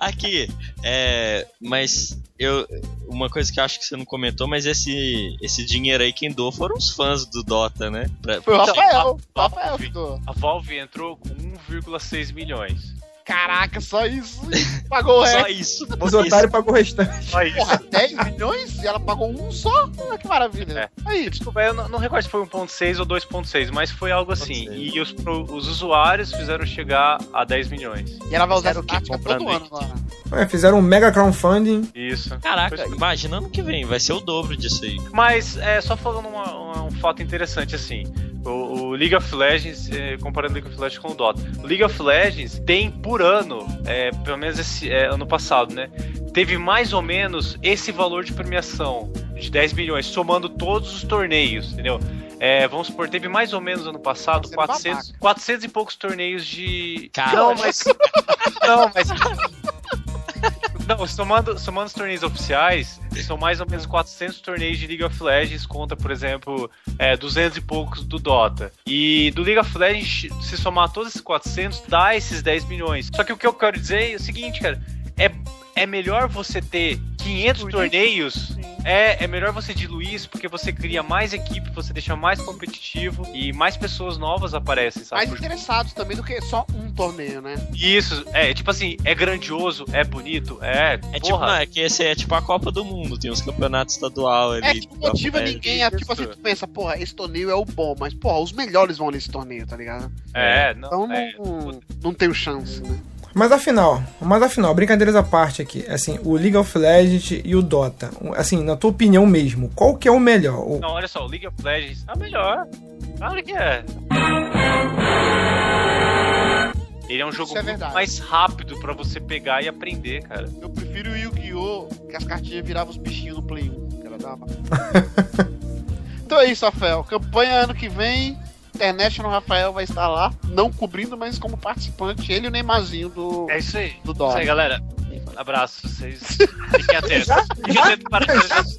Aqui, é. Mas eu. Uma coisa que eu acho que você não comentou, mas esse, esse dinheiro aí quem doou foram os fãs do Dota, né? Pra- Foi o Então, Rafael. O a- Rafael que a- doou. A Valve entrou com 1,6 milhões. Caraca, só isso. Pagou o Só resto. isso. Os isso. otários pagou o restante. Só isso. Porra, 10 milhões e ela pagou um só? Ah, que maravilha. É. Aí, Desculpa, eu não, não recordo se foi 1.6 ou 2.6, mas foi algo assim. 1.6. E os, pro- os usuários fizeram chegar a 10 milhões. e ela vai usar o tática todo ano agora. Ué, fizeram um mega crowdfunding. Isso. Caraca, Foi- imagina ano que vem, vai ser o dobro disso aí. Mas, é, só falando uma- uma- um fato interessante, assim. O, o League of Legends, é, comparando League of Legends com o Dota. O League of Legends tem por ano, é, pelo menos esse é, ano passado, né? Teve mais ou menos esse valor de premiação de 10 milhões, somando todos os torneios, entendeu? É, vamos supor, teve mais ou menos ano passado Você é 400, 400 e poucos torneios de. Cara. Não, mas. <laughs> Não, mas. Não, somando, somando os torneios oficiais, são mais ou menos 400 torneios de League of Legends contra, por exemplo, é, 200 e poucos do Dota. E do League of Legends, se somar todos esses 400, dá esses 10 milhões. Só que o que eu quero dizer é o seguinte, cara, é, é melhor você ter 500 torneios, é, é melhor você diluir isso porque você cria mais equipe, você deixa mais competitivo e mais pessoas novas aparecem, sabe? Mais interessados também do que só um torneio, né? Isso, é tipo assim, é grandioso, é bonito, é. É tipo, não, é que esse é tipo a Copa do Mundo, tem os campeonatos estadual ali. É que não motiva ninguém, é, tipo assim, tu pensa, porra, esse torneio é o bom, mas porra, os melhores vão nesse torneio, tá ligado? É, não. Então é, não, não tenho chance, né? Mas afinal, mas afinal, brincadeiras à parte aqui, assim, o League of Legends e o Dota, assim, na tua opinião mesmo, qual que é o melhor? O... Não, olha só, o League of Legends é o melhor. Claro que é. Ele é um jogo é muito mais rápido pra você pegar e aprender, cara. Eu prefiro o Yu-Gi-Oh! que as cartinhas viravam os bichinhos no Play 1 que ela dava. <laughs> então é isso, Rafael. Campanha ano que vem. International Rafael vai estar lá, não cobrindo, mas como participante, ele e o Neymarzinho do. É isso aí. Do Dota. Isso aí, galera. Abraço, vocês fiquem atentos. Fiquem atentos para as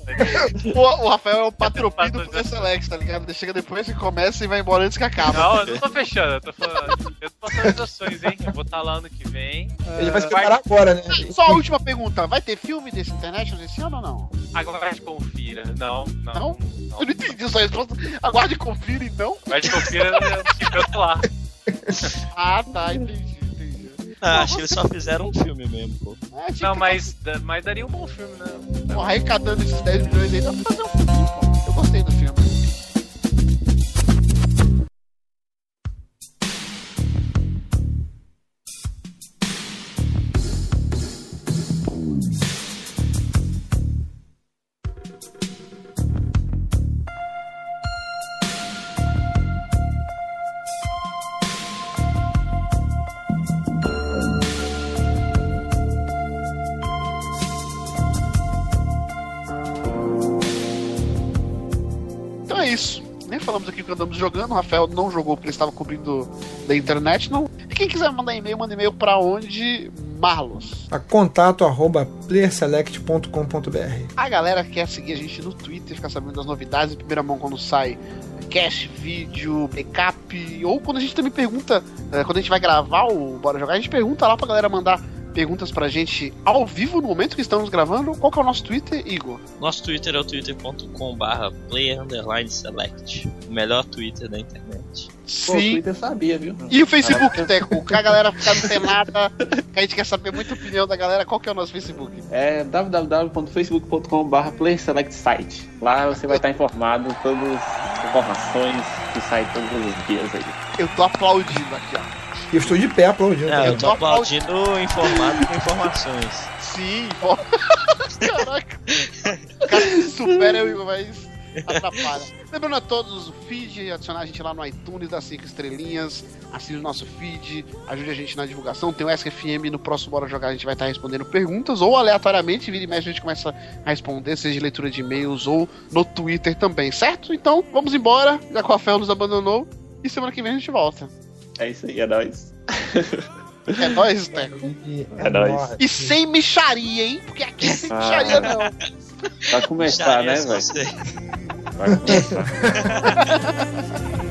o, o Rafael é o patrocinio do Select, tá ligado? Ele chega depois que começa e vai embora antes que acabe. Não, eu não tô fechando, eu tô falando. Eu tô passando ações, hein? Eu vou estar lá ano que vem. Ele vai se preparar agora, né? Só a última pergunta: vai ter filme desse internet esse ano ou não? Aguarde e confira. Não, não. Não? não. Eu não entendi sua resposta. Aguarde e confira e não? Aguarde e confira, eu tô lá. Ah, tá, entendi. Ah, acho que eles só fizeram um filme mesmo, pô. É, tipo, Não, mas, mas daria um bom filme, né? Pô, arrecadando esses 10 milhões aí, dá pra fazer um filme, pô. Eu gostei do filme. Andamos jogando. O Rafael não jogou porque ele estava cobrindo da internet. Não. E quem quiser mandar e-mail, manda e-mail pra onde? Marlos. A contato arroba playerselect.com.br. A galera que quer seguir a gente no Twitter, ficar sabendo das novidades em primeira mão quando sai cast, vídeo, backup, ou quando a gente também pergunta, eh, quando a gente vai gravar o Bora Jogar, a gente pergunta lá pra galera mandar perguntas pra gente ao vivo no momento que estamos gravando. Qual que é o nosso Twitter, Igor? Nosso Twitter é o twitter.com barra player_select. O melhor Twitter da internet. Pô, o Twitter sabia, viu? E o Facebook, Teco? Que a galera fica sem nada, que a gente quer saber muita opinião da galera. Qual que é o nosso Facebook? É www.facebook.com.br PlayerSelectSite. Lá você vai estar informado de todas as informações que saem todos os dias aí. Eu tô aplaudindo aqui, ó. Eu estou de pé aplaudindo. É, eu tô tô aplaudindo informado com informações. Sim, ó. <laughs> Caraca. O cara se supera, eu mas atrapalha. Lembrando a todos o feed, adicionar a gente lá no iTunes, das 5 estrelinhas, assine o nosso feed, ajude a gente na divulgação. Tem o SFM no próximo Bora Jogar, a gente vai estar respondendo perguntas, ou aleatoriamente, vira e mexe, a gente começa a responder, seja de leitura de e-mails ou no Twitter também, certo? Então, vamos embora, já que o Rafael nos abandonou, e semana que vem a gente volta. É isso aí, é nóis. É nóis, Teco. É nóis. E sem micharia, hein? Porque aqui é sem Ah. micharia, não. Vai começar, né, Já é velho? Vai começar. <laughs>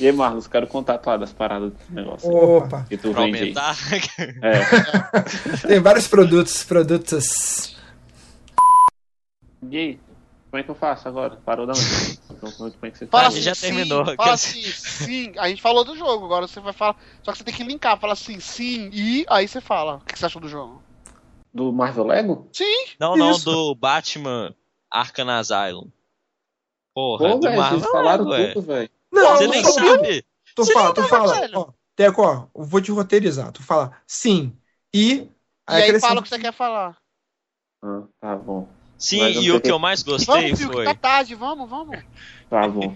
E aí, Marlos, quero contatar das paradas desse negócio. Opa. Que tu Pra vende aí. aumentar. É. <laughs> Tem vários produtos, produtos. E aí? Como é que eu faço agora? Parou da onde? Então, Como é que você Fala faz? assim, já sim, terminou, Fala assim, sim. A gente falou do jogo, agora você vai falar. Só que você tem que linkar, fala assim, sim, e aí você fala. O que você achou do jogo? Do Marvel Lego? Sim! Não, não, Isso. do Batman Arkham Asylum. Porra, Pô, do velho, Marvel vocês falaram Lego, é. tudo, velho. Não, Você nem sabe. Tu Você fala, tu tá fala. Ó, Teco, ó, eu vou te roteirizar. Tu fala sim e. E aí fala o que você quer falar. Ah, tá bom. Sim, e o que eu mais gostei Vamos, que foi. tá tarde, vamos, vamos. Tá bom.